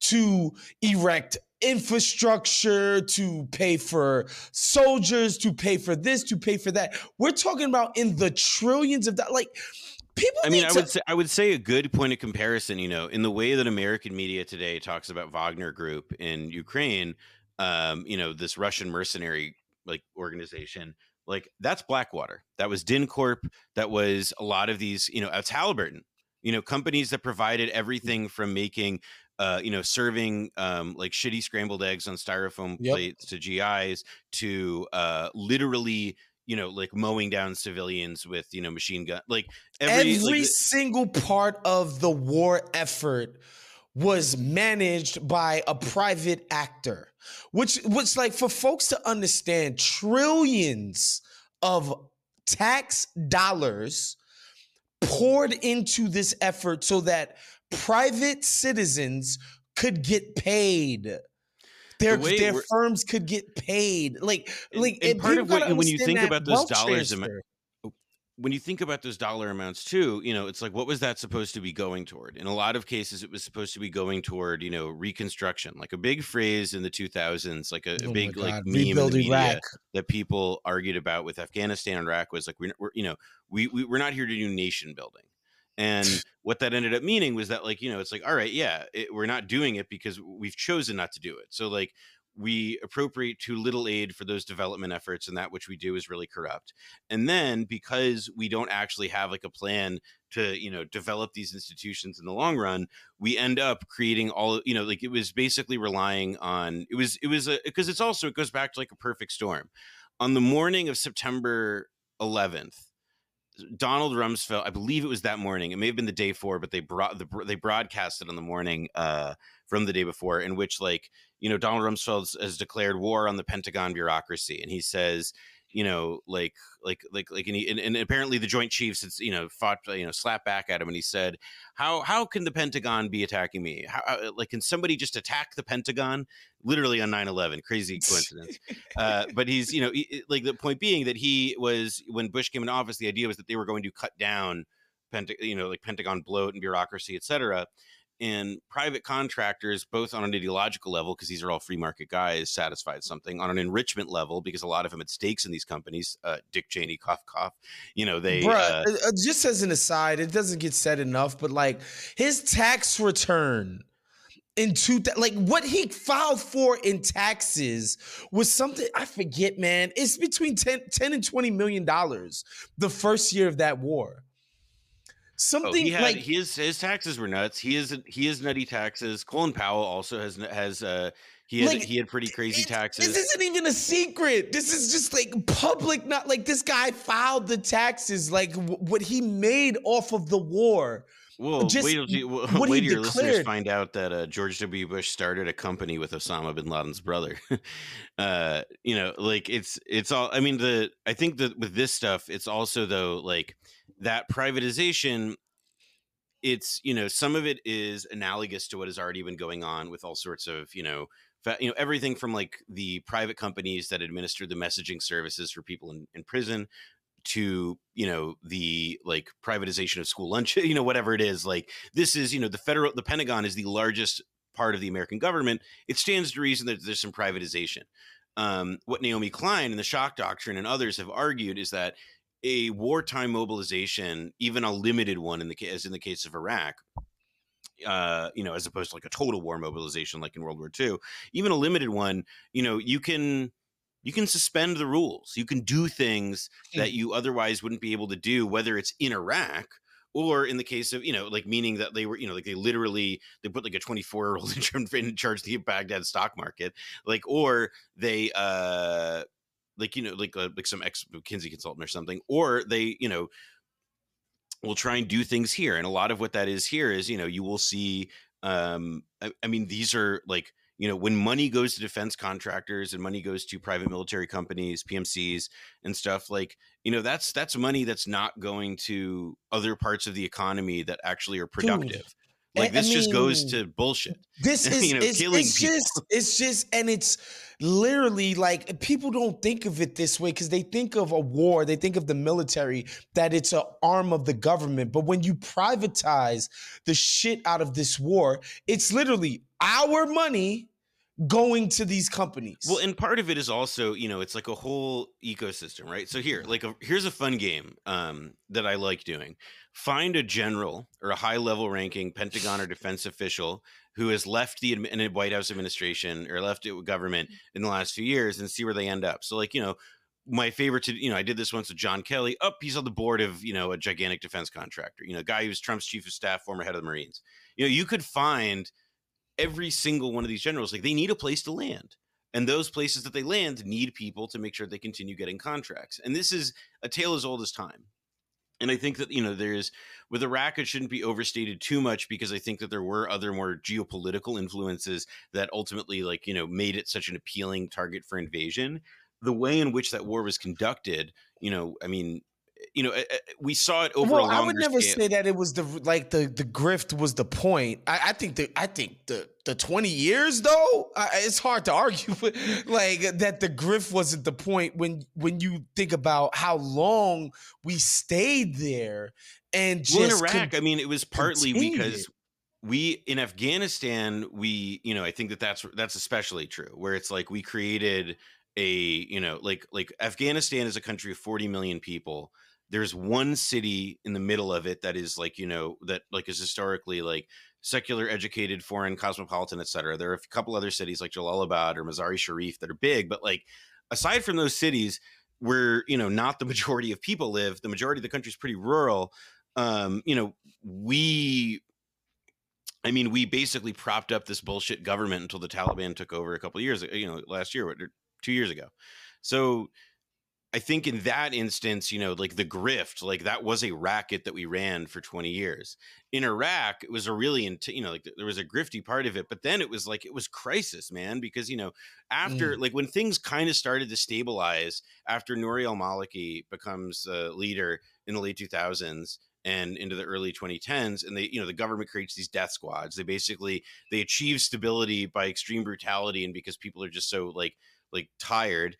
to erect infrastructure, to pay for soldiers, to pay for this, to pay for that. We're talking about in the trillions of dollars. Like people. I mean, I to- would say I would say a good point of comparison, you know, in the way that American media today talks about Wagner Group in Ukraine, um, you know, this Russian mercenary like organization, like that's Blackwater. That was DynCorp. That was a lot of these, you know, it's Halliburton. You know, companies that provided everything from making uh, you know, serving um, like shitty scrambled eggs on styrofoam Yep. plates to GIs to uh, literally, you know, like mowing down civilians with you know machine gun, like every, every, like, single part of the war effort was managed by a private actor which which like for folks to understand trillions of tax dollars poured into this effort so that private citizens could get paid their, way their firms could get paid like And- like and part of what- when you think about those dollars, transfer. Oh, when you think about those dollar amounts too, you know, it's like what was that supposed to be going toward? In a lot of cases, it was supposed to be going toward, you know, reconstruction, like a big phrase in the 2000s, like a, a Oh my big like meme the media Iraq. that people argued about with Afghanistan and Iraq was like we're, we're you know we, we we're not here to do nation building. And what that ended up meaning was that like you know it's like all right yeah it, we're not doing it because we've chosen not to do it. So like we appropriate too little aid for those development efforts and that which we do is really corrupt and then because we don't actually have like a plan to you know develop these institutions in the long run we end up creating all you know like it was basically relying on it was it was a because it's also it goes back to like a perfect storm on the morning of september 11th Donald Rumsfeld, I believe it was that morning. It may have been the day before, but they brought the they broadcasted on the morning uh, from the day before, in which like you know Donald Rumsfeld has declared war on the Pentagon bureaucracy, and he says you know like like like like and, he, and, and apparently the Joint Chiefs it's you know fought you know slapped back at him, and he said how how can the Pentagon be attacking me? How, how- like can somebody just attack the Pentagon? Literally on 9-11. crazy coincidence. uh, but he's you know he- like the point being that he was when Bush came in office, the idea was that they were going to cut down, Penta- you know, like Pentagon bloat and bureaucracy, et cetera. And private contractors, both on an ideological level, because these are all free market guys, satisfied something. On an enrichment level, because a lot of them had stakes in these companies. Uh, Dick Cheney, cough, cough. You know, they. Bruh, uh, uh, just as an aside, it doesn't get said enough, but like his tax return in two, like what he filed for in taxes was something I forget, man. It's between 10, 10 and 20 million dollars the first year of that war. Oh, Something he had like his his taxes were nuts. He is he is nutty taxes. Colin Powell also has has uh he had Like, he had pretty crazy taxes. This isn't even a secret. This is just like public. Not like this guy filed the taxes, like w- what he made off of the war. Well, just wait till, you- well, what wait till your listeners find out that uh, George W. Bush started a company with Osama bin Laden's brother. uh, you know, like it's it's all. I mean, the I think that with this stuff, it's also though like that privatization. It's you know some of it is analogous to what has already been going on with all sorts of you know fa- you know everything from like the private companies that administer the messaging services for people in, in prison to you know the like privatization of school lunch you know whatever it is like this is you know the federal the pentagon is the largest part of the american government it stands to reason that there's some privatization um, what naomi klein and the shock doctrine and others have argued is that a wartime mobilization even a limited one in the case as in the case of iraq uh, you know, as opposed to like a total war mobilization like in World War II, even a limited one, you know, you can you can suspend the rules. You can do things that you otherwise wouldn't be able to do, whether it's in Iraq or in the case of, you know, like meaning that they were, you know, like they literally they put like a 24 year old in charge- in charge of the Baghdad stock market, like, or they uh like you know like uh, like some ex McKinsey consultant or something, or they you know will try and do things here. And a lot of what that is here is, you know, you will see um I, I mean these are like you know when money goes to defense contractors and money goes to private military companies pmcs and stuff like you know that's that's money that's not going to other parts of the economy that actually are productive like I- I this just goes to bullshit This is you know, it's, killing it's people. just it's just and it's literally like people don't think of it this way because they think of a war, they think of the military that it's an arm of the government. But when you privatize the shit out of this war, it's literally our money going to these companies. Well, and part of it is also, you know, it's like a whole ecosystem, right? So here, like, a, here's a fun game um, that I like doing. Find a general or a high level ranking Pentagon or defense official who has left the admi- White House administration or left it with government in the last few years and see where they end up. So, like, you know, my favorite to you know, I did this once with John Kelly. Up, he's on the board of you know a gigantic defense contractor. You know, guy who's Trump's chief of staff, former head of the Marines. You know, you could find every single one of these generals like they need a place to land. And those places that they land need people to make sure they continue getting contracts. And this is a tale as old as time. And i think that you know there's with iraq it shouldn't be overstated too much because i think that there were other more geopolitical influences that ultimately like you know made it such an appealing target for invasion. The way in which that war was conducted you know i mean you know, eh, eh, we saw it over. Well, I would never scale. say that it was the like the the grift was the point. I, I think the I think the the twenty years though, I, it's hard to argue with, like that the grift wasn't the point when when you think about how long we stayed there and just well, in Iraq. Con- I mean, it was partly continued. because we in Afghanistan, we you know, I think that that's that's especially true where it's like we created a you know like like Afghanistan is a country of 40 million people there's one city in the middle of it that is like you know that like is historically like secular educated foreign cosmopolitan etc there are a couple other cities like jalalabad or mazari sharif that are big but like aside from those cities where you know not the majority of people live the majority of the country is pretty rural um you know we I mean, we basically propped up this bullshit government until the Taliban took over a couple years, you know, last year, or two years ago. So I think in that instance, you know, like the grift, like that was a racket that we ran for 20 years. In Iraq, it was a really, int- you know, like there was a grifty part of it, but then it was like, it was crisis, man, because, you know, after, mm. like when things kind of started to stabilize after Nouri al Maliki becomes a leader in the late 2000s, and into the early 2010s and they you know the government creates these death squads they basically they achieve stability by extreme brutality and because people are just so like like tired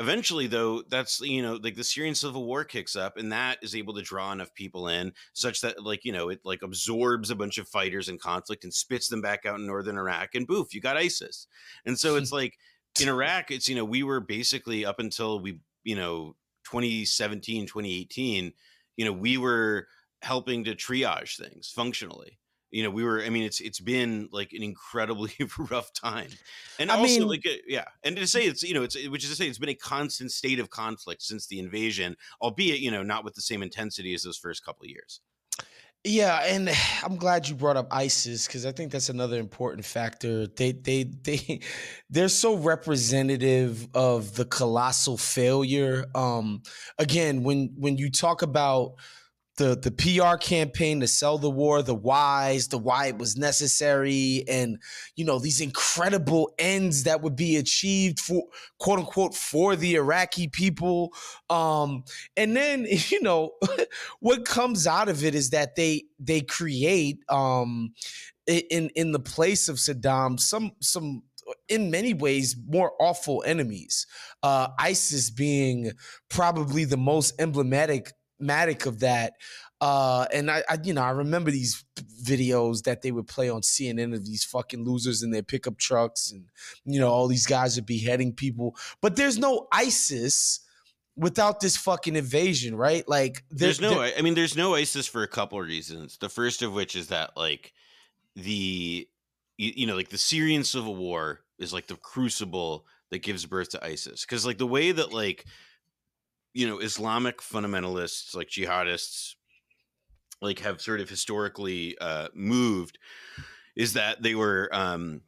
eventually though that's you know like the syrian civil war kicks up and that is able to draw enough people in such that like you know it like absorbs a bunch of fighters in conflict and spits them back out in northern iraq and boof you got isis. And so it's like in iraq it's you know we were basically up until we you know 2017 2018 you know we were helping to triage things functionally you know we were i mean it's it's been like an incredibly rough time and I also mean, like uh, yeah and to say it's you know it's which is to say it's been a constant state of conflict since the invasion albeit you know not with the same intensity as those first couple of years yeah, and I'm glad you brought up ISIS because I think that's another important factor. They they they they're so representative of the colossal failure. Um, again, when when you talk about the the PR campaign to sell the war, the whys, the why it was necessary, and you know these incredible ends that would be achieved for quote unquote for the Iraqi people. Um, and then you know what comes out of it is that they they create um, in in the place of Saddam some some in many ways more awful enemies. Uh, ISIS being probably the most emblematic matic of that. Uh, and I, I, you know, I remember these videos that they would play on CNN of these fucking losers in their pickup trucks, and you know, all these guys are beheading people. But there's no ISIS without this fucking invasion, right? Like, there's no. I mean, there's no ISIS for a couple of reasons. The first of which is that like the you, you know like the Syrian civil war is like the crucible that gives birth to ISIS because like the way that like you know Islamic fundamentalists like jihadists like have sort of historically uh, moved is that they were um,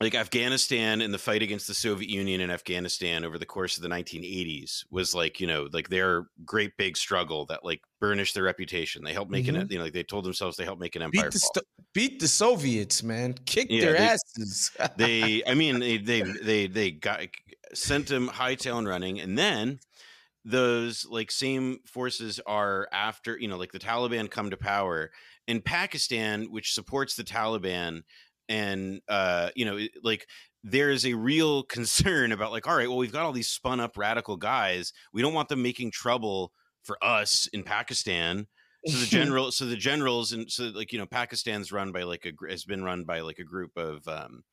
like Afghanistan and the fight against the Soviet Union in Afghanistan over the course of the 1980s was like you know like their great big struggle that like burnished their reputation. They helped make mm-hmm. an you know like they told themselves they helped make an empire. Beat the, st- beat the Soviets, man. Kick yeah, their they, asses. they, I mean, they they they they got sent them hightail and running, and then those like same forces are after you know like the Taliban come to power in Pakistan which supports the Taliban and uh you know like there is a real concern about like all right well we've got all these spun up radical guys we don't want them making trouble for us in Pakistan. So the general so the generals and so like you know Pakistan's run by like a has been run by like a group of um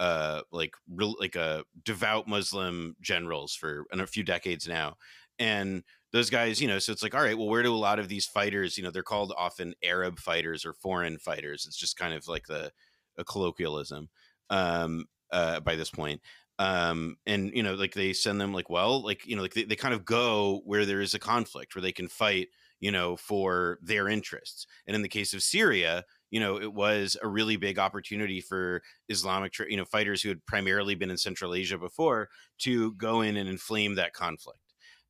uh, like like a uh, devout Muslim generals for a few decades now, and those guys, you know, so it's like, all right, well, where do a lot of these fighters, you know, they're called often Arab fighters or foreign fighters. It's just kind of like the a colloquialism um, uh, by this point. Um, and you know, like they send them like, well, like you know, like they, they kind of go where there is a conflict where they can fight, you know, for their interests. And in the case of Syria, you know, it was a really big opportunity for Islamic, you know, fighters who had primarily been in Central Asia before to go in and inflame that conflict.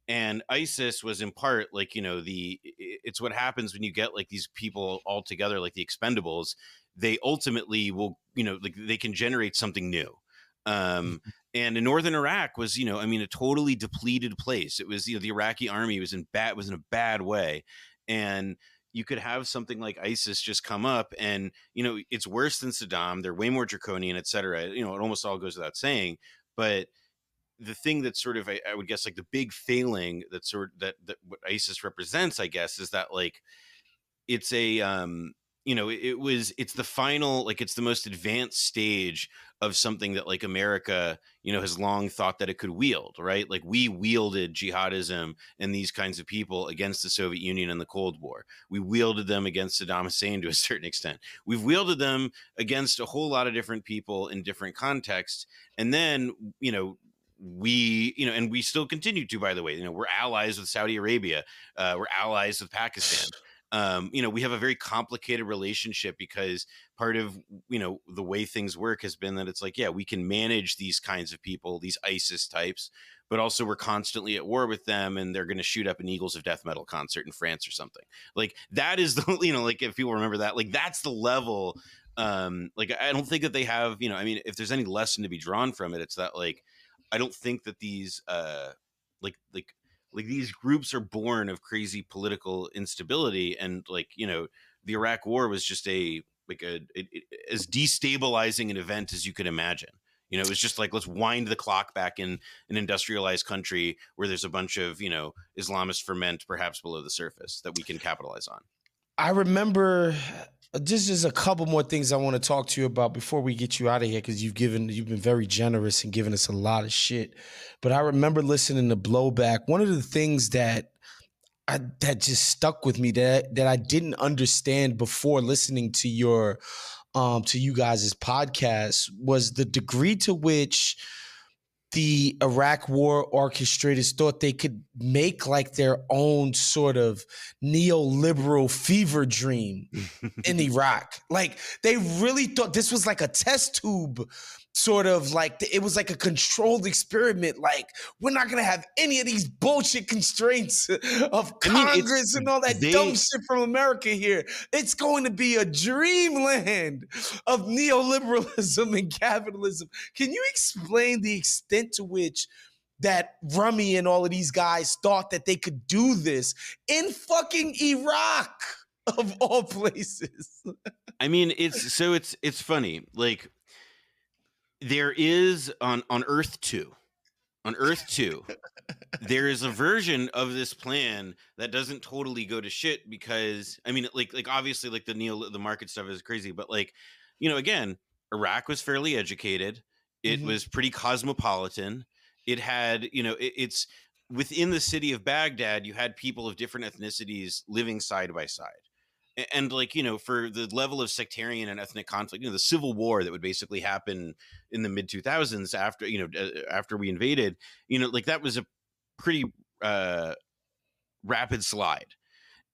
And ISIS was in part like, you know, the it's what happens when you get like these people all together, like the expendables. They ultimately will, you know, like they can generate something new. Um, mm-hmm. and in northern Iraq was, you know, I mean, a totally depleted place. It was, you know, the Iraqi army was in bad was in a bad way, and you could have something like ISIS just come up, and you know, it's worse than Saddam. They're way more draconian, et cetera. You know, it almost all goes without saying, but the thing that sort of I, I, would guess like the big failing that sort that that what ISIS represents, I guess, is that like it's a um you know it, it was it's the final like it's the most advanced stage of something that like America you know has long thought that it could wield right? Like we wielded jihadism and these kinds of people against the Soviet Union in the Cold War. We wielded them against Saddam Hussein to a certain extent. We've wielded them against a whole lot of different people in different contexts. And then you know we you know and we still continue to by the way. You know we're allies with saudi arabia uh, we're allies with pakistan um, you know we have a very complicated relationship because part of you know the way things work has been that it's like yeah we can manage these kinds of people these isis types but also we're constantly at war with them and they're going to shoot up an eagles of death metal concert in france or something. Like that is the you know like if people remember that like that's the level um like i don't think that they have you know i mean if there's any lesson to be drawn from it it's that like I don't think that these uh like like like these groups are born of crazy political instability and like you know the Iraq war was just a like a it, it, as destabilizing an event as you could imagine. You know it was just like let's wind the clock back in an industrialized country where there's a bunch of you know islamist ferment perhaps below the surface that we can capitalize on. I remember just is a couple more things I want to talk to you about before we get you out of here because you've given you've been very generous and given us a lot of shit. But I remember listening to Blowback. One of the things that I, that just stuck with me that that I didn't understand before listening to your um to you guys' podcast was the degree to which the Iraq war orchestrators thought they could make like their own sort of neoliberal fever dream in Iraq. Like they really thought this was like a test tube sort of like it was like a controlled experiment. Like we're not gonna have any of these bullshit constraints of Congress I mean, and all that they, dumb shit from America here. It's going to be a dreamland of neoliberalism and capitalism. Can you explain the extent to which? that Rummy and all of these guys thought that they could do this in fucking Iraq of all places. I mean, it's so it's it's funny. Like there is on on Earth two, on Earth two, there is a version of this plan that doesn't totally go to shit because I mean, like like obviously like the neo the market stuff is crazy, but like you know again, Iraq was fairly educated. It mm-hmm. was pretty cosmopolitan. It had you know it, it's within the city of Baghdad. You had people of different ethnicities living side by side and like you know for the level of sectarian and ethnic conflict you know the civil war that would basically happen in the mid 2000s after you know uh, after we invaded you know like that was a pretty uh rapid slide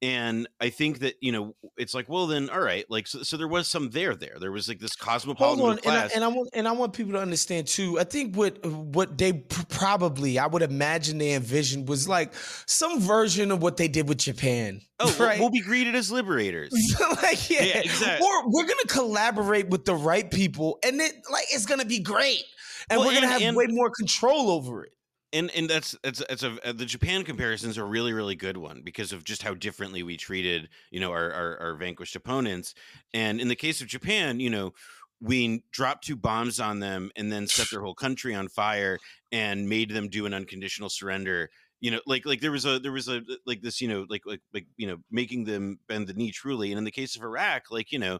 and i think that you know it's like well then all right like so, so there was some there there there was like this cosmopolitan Hold on, class. And, I, and I want and i want people to understand too i think what what they probably i would imagine they envisioned was like some version of what they did with japan oh right? we'll, we'll be greeted as liberators like yeah, yeah exactly. or we're gonna collaborate with the right people and it like it's gonna be great and well, we're gonna and, have and, way more control over it and and that's it's it's a uh, the Japan comparisons are a really really good one because of just how differently we treated you know our, our, our vanquished opponents. And in the case of Japan you know we dropped two bombs on them and then set their whole country on fire and made them do an unconditional surrender. You know like like there was a there was a like this you know like like like you know making them bend the knee truly. And in the case of Iraq like you know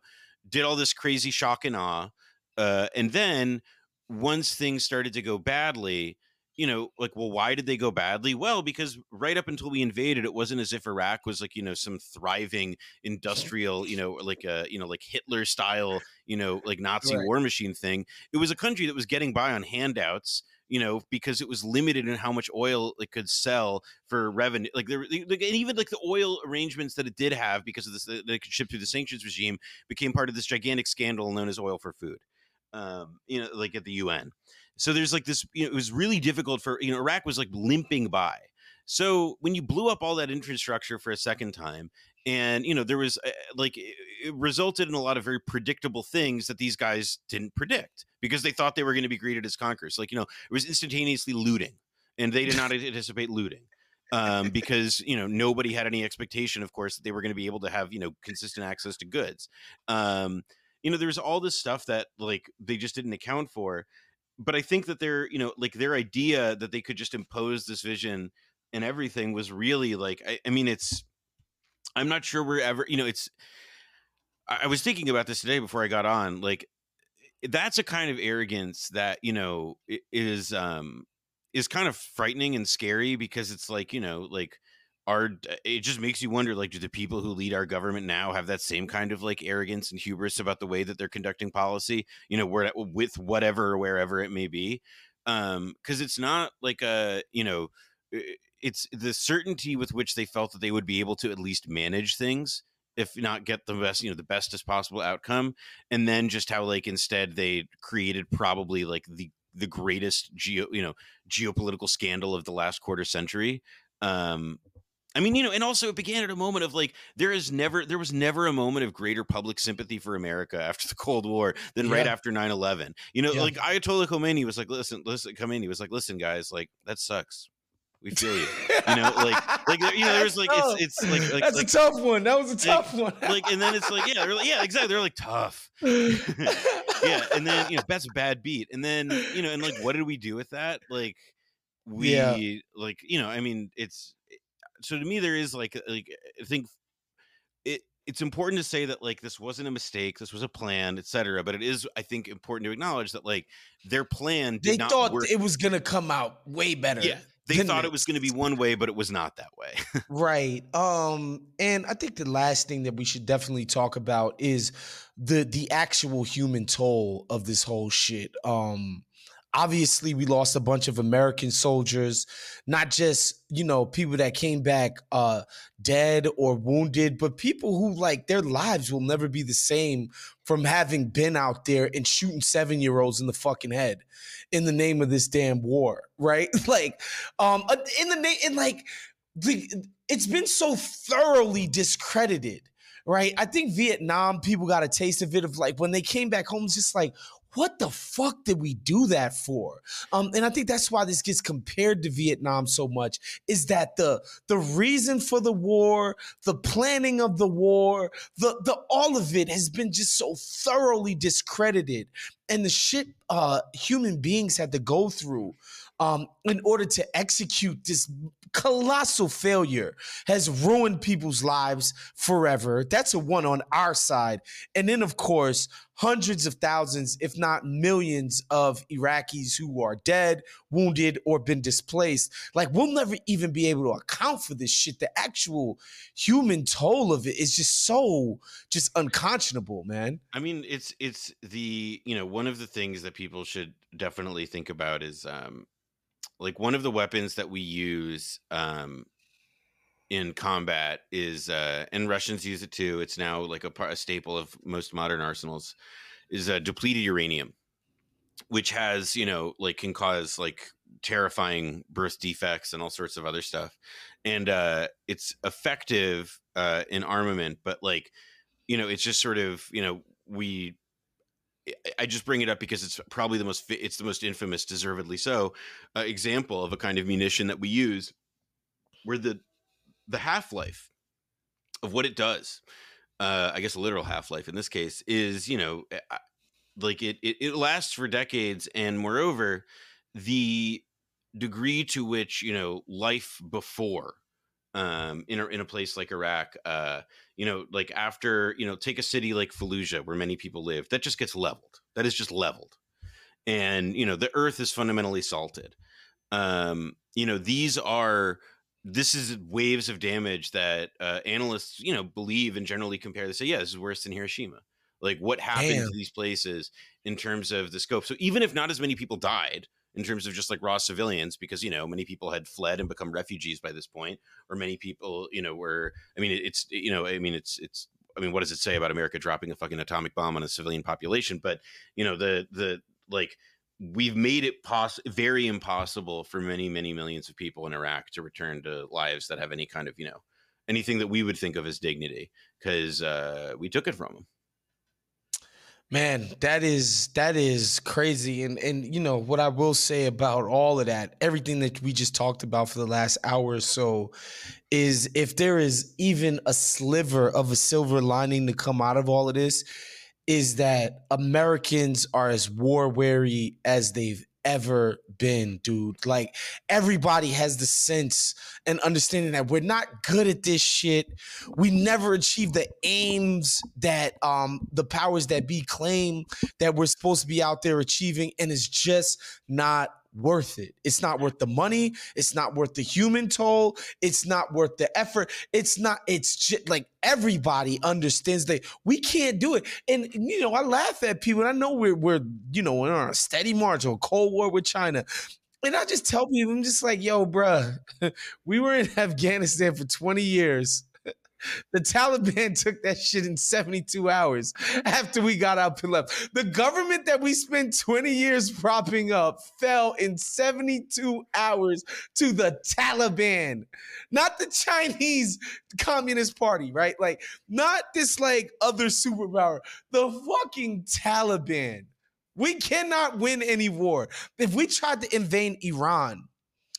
did all this crazy shock and awe uh, and then once things started to go badly you know, like, well, why did they go badly? Well, because right up until we invaded, it wasn't as if Iraq was like, you know, some thriving industrial, you know, like a, you know, like Hitler style, you know, like Nazi right. war machine thing. It was a country that was getting by on handouts, you know, because it was limited in how much oil it could sell for revenue. Like there, like, and even like the oil arrangements that it did have because of this, that it could ship through the sanctions regime became part of this gigantic scandal known as oil for food. Um, you know, like at the UN. So there's like this, you know, it was really difficult for, you know, Iraq was like limping by. So when you blew up all that infrastructure for a second time, and you know there was uh, like it resulted in a lot of very predictable things that these guys didn't predict because they thought they were going to be greeted as conquerors. Like, you know, it was instantaneously looting and they did not anticipate looting um, because you know nobody had any expectation, of course, that they were going to be able to have you know consistent access to goods. Um, you know, there's all this stuff that like they just didn't account for. But I think that their you know like their idea that they could just impose this vision and everything was really like I, I mean it's I'm not sure we're ever you know it's I was thinking about this today before I got on like that's a kind of arrogance that you know is um is kind of frightening and scary because it's like you know like our it just makes you wonder like do the people who lead our government now have that same kind of like arrogance and hubris about the way that they're conducting policy you know where with whatever or wherever it may be? Um because it's not like a you know it's the certainty with which they felt that they would be able to at least manage things if not get the best you know the bestest possible outcome and then just how like instead they created probably like the the greatest geo you know geopolitical scandal of the last quarter century um I mean, you know, and also it began at a moment of like there is never there was never a moment of greater public sympathy for America after the Cold War than yeah. right after 9-11. You know, yeah. like Ayatollah Khomeini was like, listen, listen, Khomeini was like, listen, guys, like that sucks. We feel you. You know, like like you know, there's like it's it's like, like that's like, a tough one. That was a tough like, one. like and then it's like yeah, like, yeah, exactly. They're like tough. yeah, and then you know that's a bad beat. And then you know, and like what did we do with that? Like we yeah. like you know, I mean, it's so to me there is like like I think it it's important to say that like this wasn't a mistake this was a plan etc but it is i think important to acknowledge that like their plan they thought work. it was gonna come out way better yeah they thought it was going to be one way but it was not that way right um and i think the last thing that we should definitely talk about is the the actual human toll of this whole shit um obviously we lost a bunch of american soldiers not just you know people that came back uh dead or wounded but people who like their lives will never be the same from having been out there and shooting seven year olds in the fucking head in the name of this damn war right like um uh, in the name and like the, it's been so thoroughly discredited right? I think Vietnam people got a taste of it of like when they came back home, it's just like, what the fuck did we do that for? Um, and I think that's why this gets compared to Vietnam so much is that the the reason for the war, the planning of the war, the the all of it has been just so thoroughly discredited, and the shit uh, human beings had to go through um, in order to execute this colossal failure has ruined people's lives forever. That's a one on our side. And then, of course, hundreds of thousands, if not millions, of Iraqis who are dead, wounded, or been displaced. Like, we'll never even be able to account for this shit. The actual human toll of it is just so just unconscionable, man. I mean, it's it's the you know one of the things that people should definitely think about is um like one of the weapons that we use um in combat is uh and russians use it too it's now like a, a staple of most modern arsenals is uh, depleted uranium which has you know like can cause like terrifying birth defects and all sorts of other stuff and uh it's effective uh in armament but like you know it's just sort of you know we I just bring it up because it's probably the most it's the most infamous, deservedly so, uh, example of a kind of munition that we use, where the the half life of what it does, uh, I guess a literal half life in this case is you know eh, like it, it it lasts for decades, and moreover, the degree to which you know life before um, in a in a place like Iraq, uh, you know, like after you know, take a city like Fallujah where many people live, that just gets leveled. That is just leveled, and you know, the earth is fundamentally salted. Um, you know, these are this is waves of damage that uh, analysts, you know, believe and generally compare. They say, yeah, this is worse than Hiroshima. Like what happened Damn. to these places in terms of the scope. So even if not as many people died, in terms of just like raw civilians because you know many people had fled and become refugees by this point or many people you know were i mean it's you know i mean it's it's i mean what does it say about america dropping a fucking atomic bomb on a civilian population but you know the the like we've made it poss- very impossible for many many millions of people in iraq to return to lives that have any kind of you know anything that we would think of as dignity because uh, we took it from them. Man, that is that is crazy. And and you know what I will say about all of that, everything that we just talked about for the last hour or so is if there is even a sliver of a silver lining to come out of all of this, is that Americans are as war weary as they've ever been, dude. Like everybody has the sense and understanding that we're not good at this shit. We never achieve the aims that um the powers that be claim that we're supposed to be out there achieving, and it's just not worth it. It's not worth the money. It's not worth the human toll. It's not worth the effort. It's not, it's just like everybody understands that we can't do it. And, you know, I laugh at people I know we're, we're, you know, we're on a steady march or a cold war with China. And I just tell people, I'm just like, yo, bruh, we were in Afghanistan for 20 years. The Taliban took that shit in 72 hours after we got up and left. The government that we spent 20 years propping up fell in 72 hours to the Taliban, not the Chinese Communist Party, right? Like, not this like other superpower, the fucking Taliban. We cannot win any war. If we tried to invade Iran,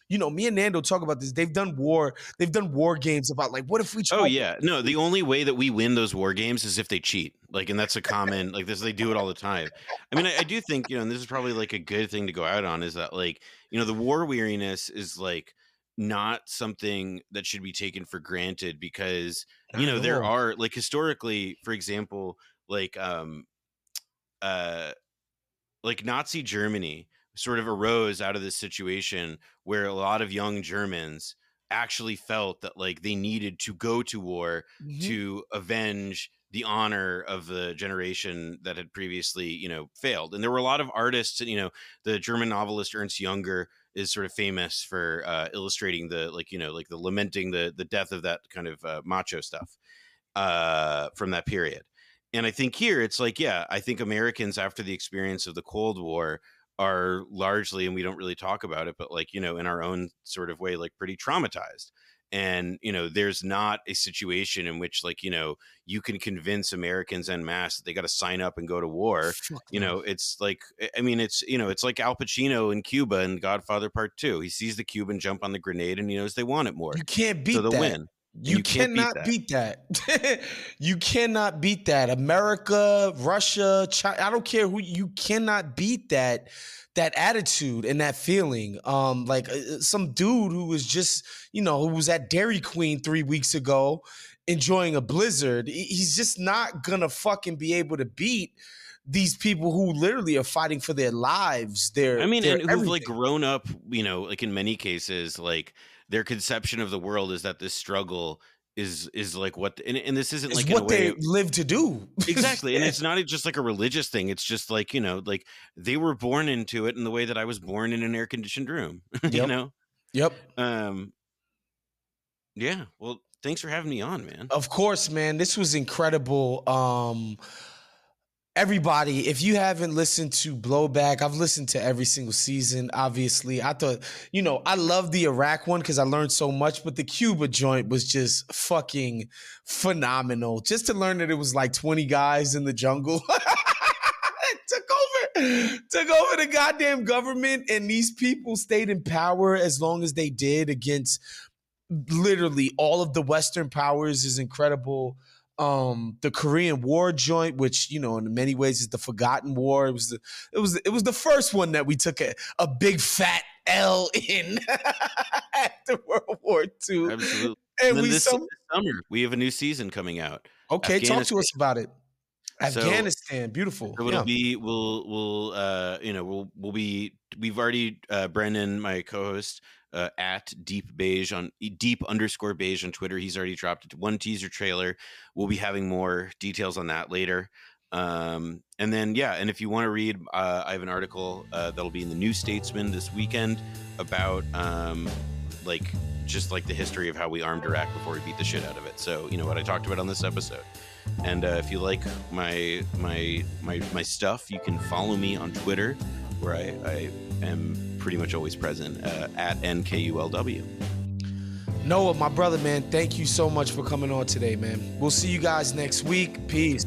you know, me and Nando talk about this. They've done war. They've done war games about like, what if we? oh yeah, no. The only way that we win those war games is if they cheat. Like, and that's a common like this. They do it all the time. I mean, I, I do think you know, and this is probably like a good thing to go out on is that like you know the war weariness is like not something that should be taken for granted because you know there are like historically, for example, like um uh like Nazi Germany sort of arose out of this situation where a lot of young Germans actually felt that like they needed to go to war mm-hmm. to avenge the honor of the generation that had previously you know failed and there were a lot of artists you know the german novelist ernst junger is sort of famous for uh, illustrating the like you know like the lamenting the the death of that kind of uh, macho stuff uh, from that period and i think here it's like yeah i think americans after the experience of the cold war are largely and we don't really talk about it but like you know in our own sort of way like pretty traumatized. And you know there's not a situation in which like you know you can convince americans en masse that they got to sign up and go to war. Fuck you know it's like i mean it's you know it's like al pacino in cuba in godfather part two. He sees the cuban jump on the grenade and he knows they want it more. You can't beat so that. win you, you cannot beat that. Beat that. you cannot beat that. America, Russia, China, I don't care who you cannot beat that that attitude and that feeling. Um like uh, uh, some dude who was just, you know, who was at Dairy Queen 3 weeks ago enjoying a blizzard. He's just not going to fucking be able to beat these people who literally are fighting for their lives. Their I mean, their and who've like grown up, you know, like in many cases like their conception of the world is that this struggle is is like what and, and this isn't it's like what they live to do. Exactly and it's not just like a religious thing it's just like you know like they were born into it in the way that i was born in an air conditioned room yep. you know? yep. Um yeah well thanks for having me on man. Of course man this was incredible um everybody, if you haven't listened to Blowback, I've listened to every single season. Obviously, I thought, you know, I love the Iraq one because I learned so much, but the Cuba joint was just fucking phenomenal. Just to learn that it was like 20 guys in the jungle. took over took over the goddamn government and these people stayed in power as long as they did against literally all of the western powers is incredible um the Korean War joint, which you know in many ways is the forgotten war. It was the it was it was the first one that we took a, a big fat L in after World War II. Absolutely. And, and we this some, summer we have a new season coming out. Okay, talk to us about it. Afghanistan, so, beautiful. So it'll yeah. be we'll we'll uh you know we'll we'll be we've already uh Brendan, my co-host, uh, at deep beige on deep underscore beige on Twitter. He's already dropped one teaser trailer. We'll be having more details on that later. Um, and then yeah, and if you want to read, uh, I have an article uh, that'll be in the New Statesman this weekend about um, like just like the history of how we armed Iraq before we beat the shit out of it. So you know what I talked about on this episode. And uh, if you like my my my my stuff, you can follow me on Twitter, where I, I am pretty much always present uh, at NKULW. Noah, my brother, man, thank you so much for coming on today, man. We'll see you guys next week. Peace.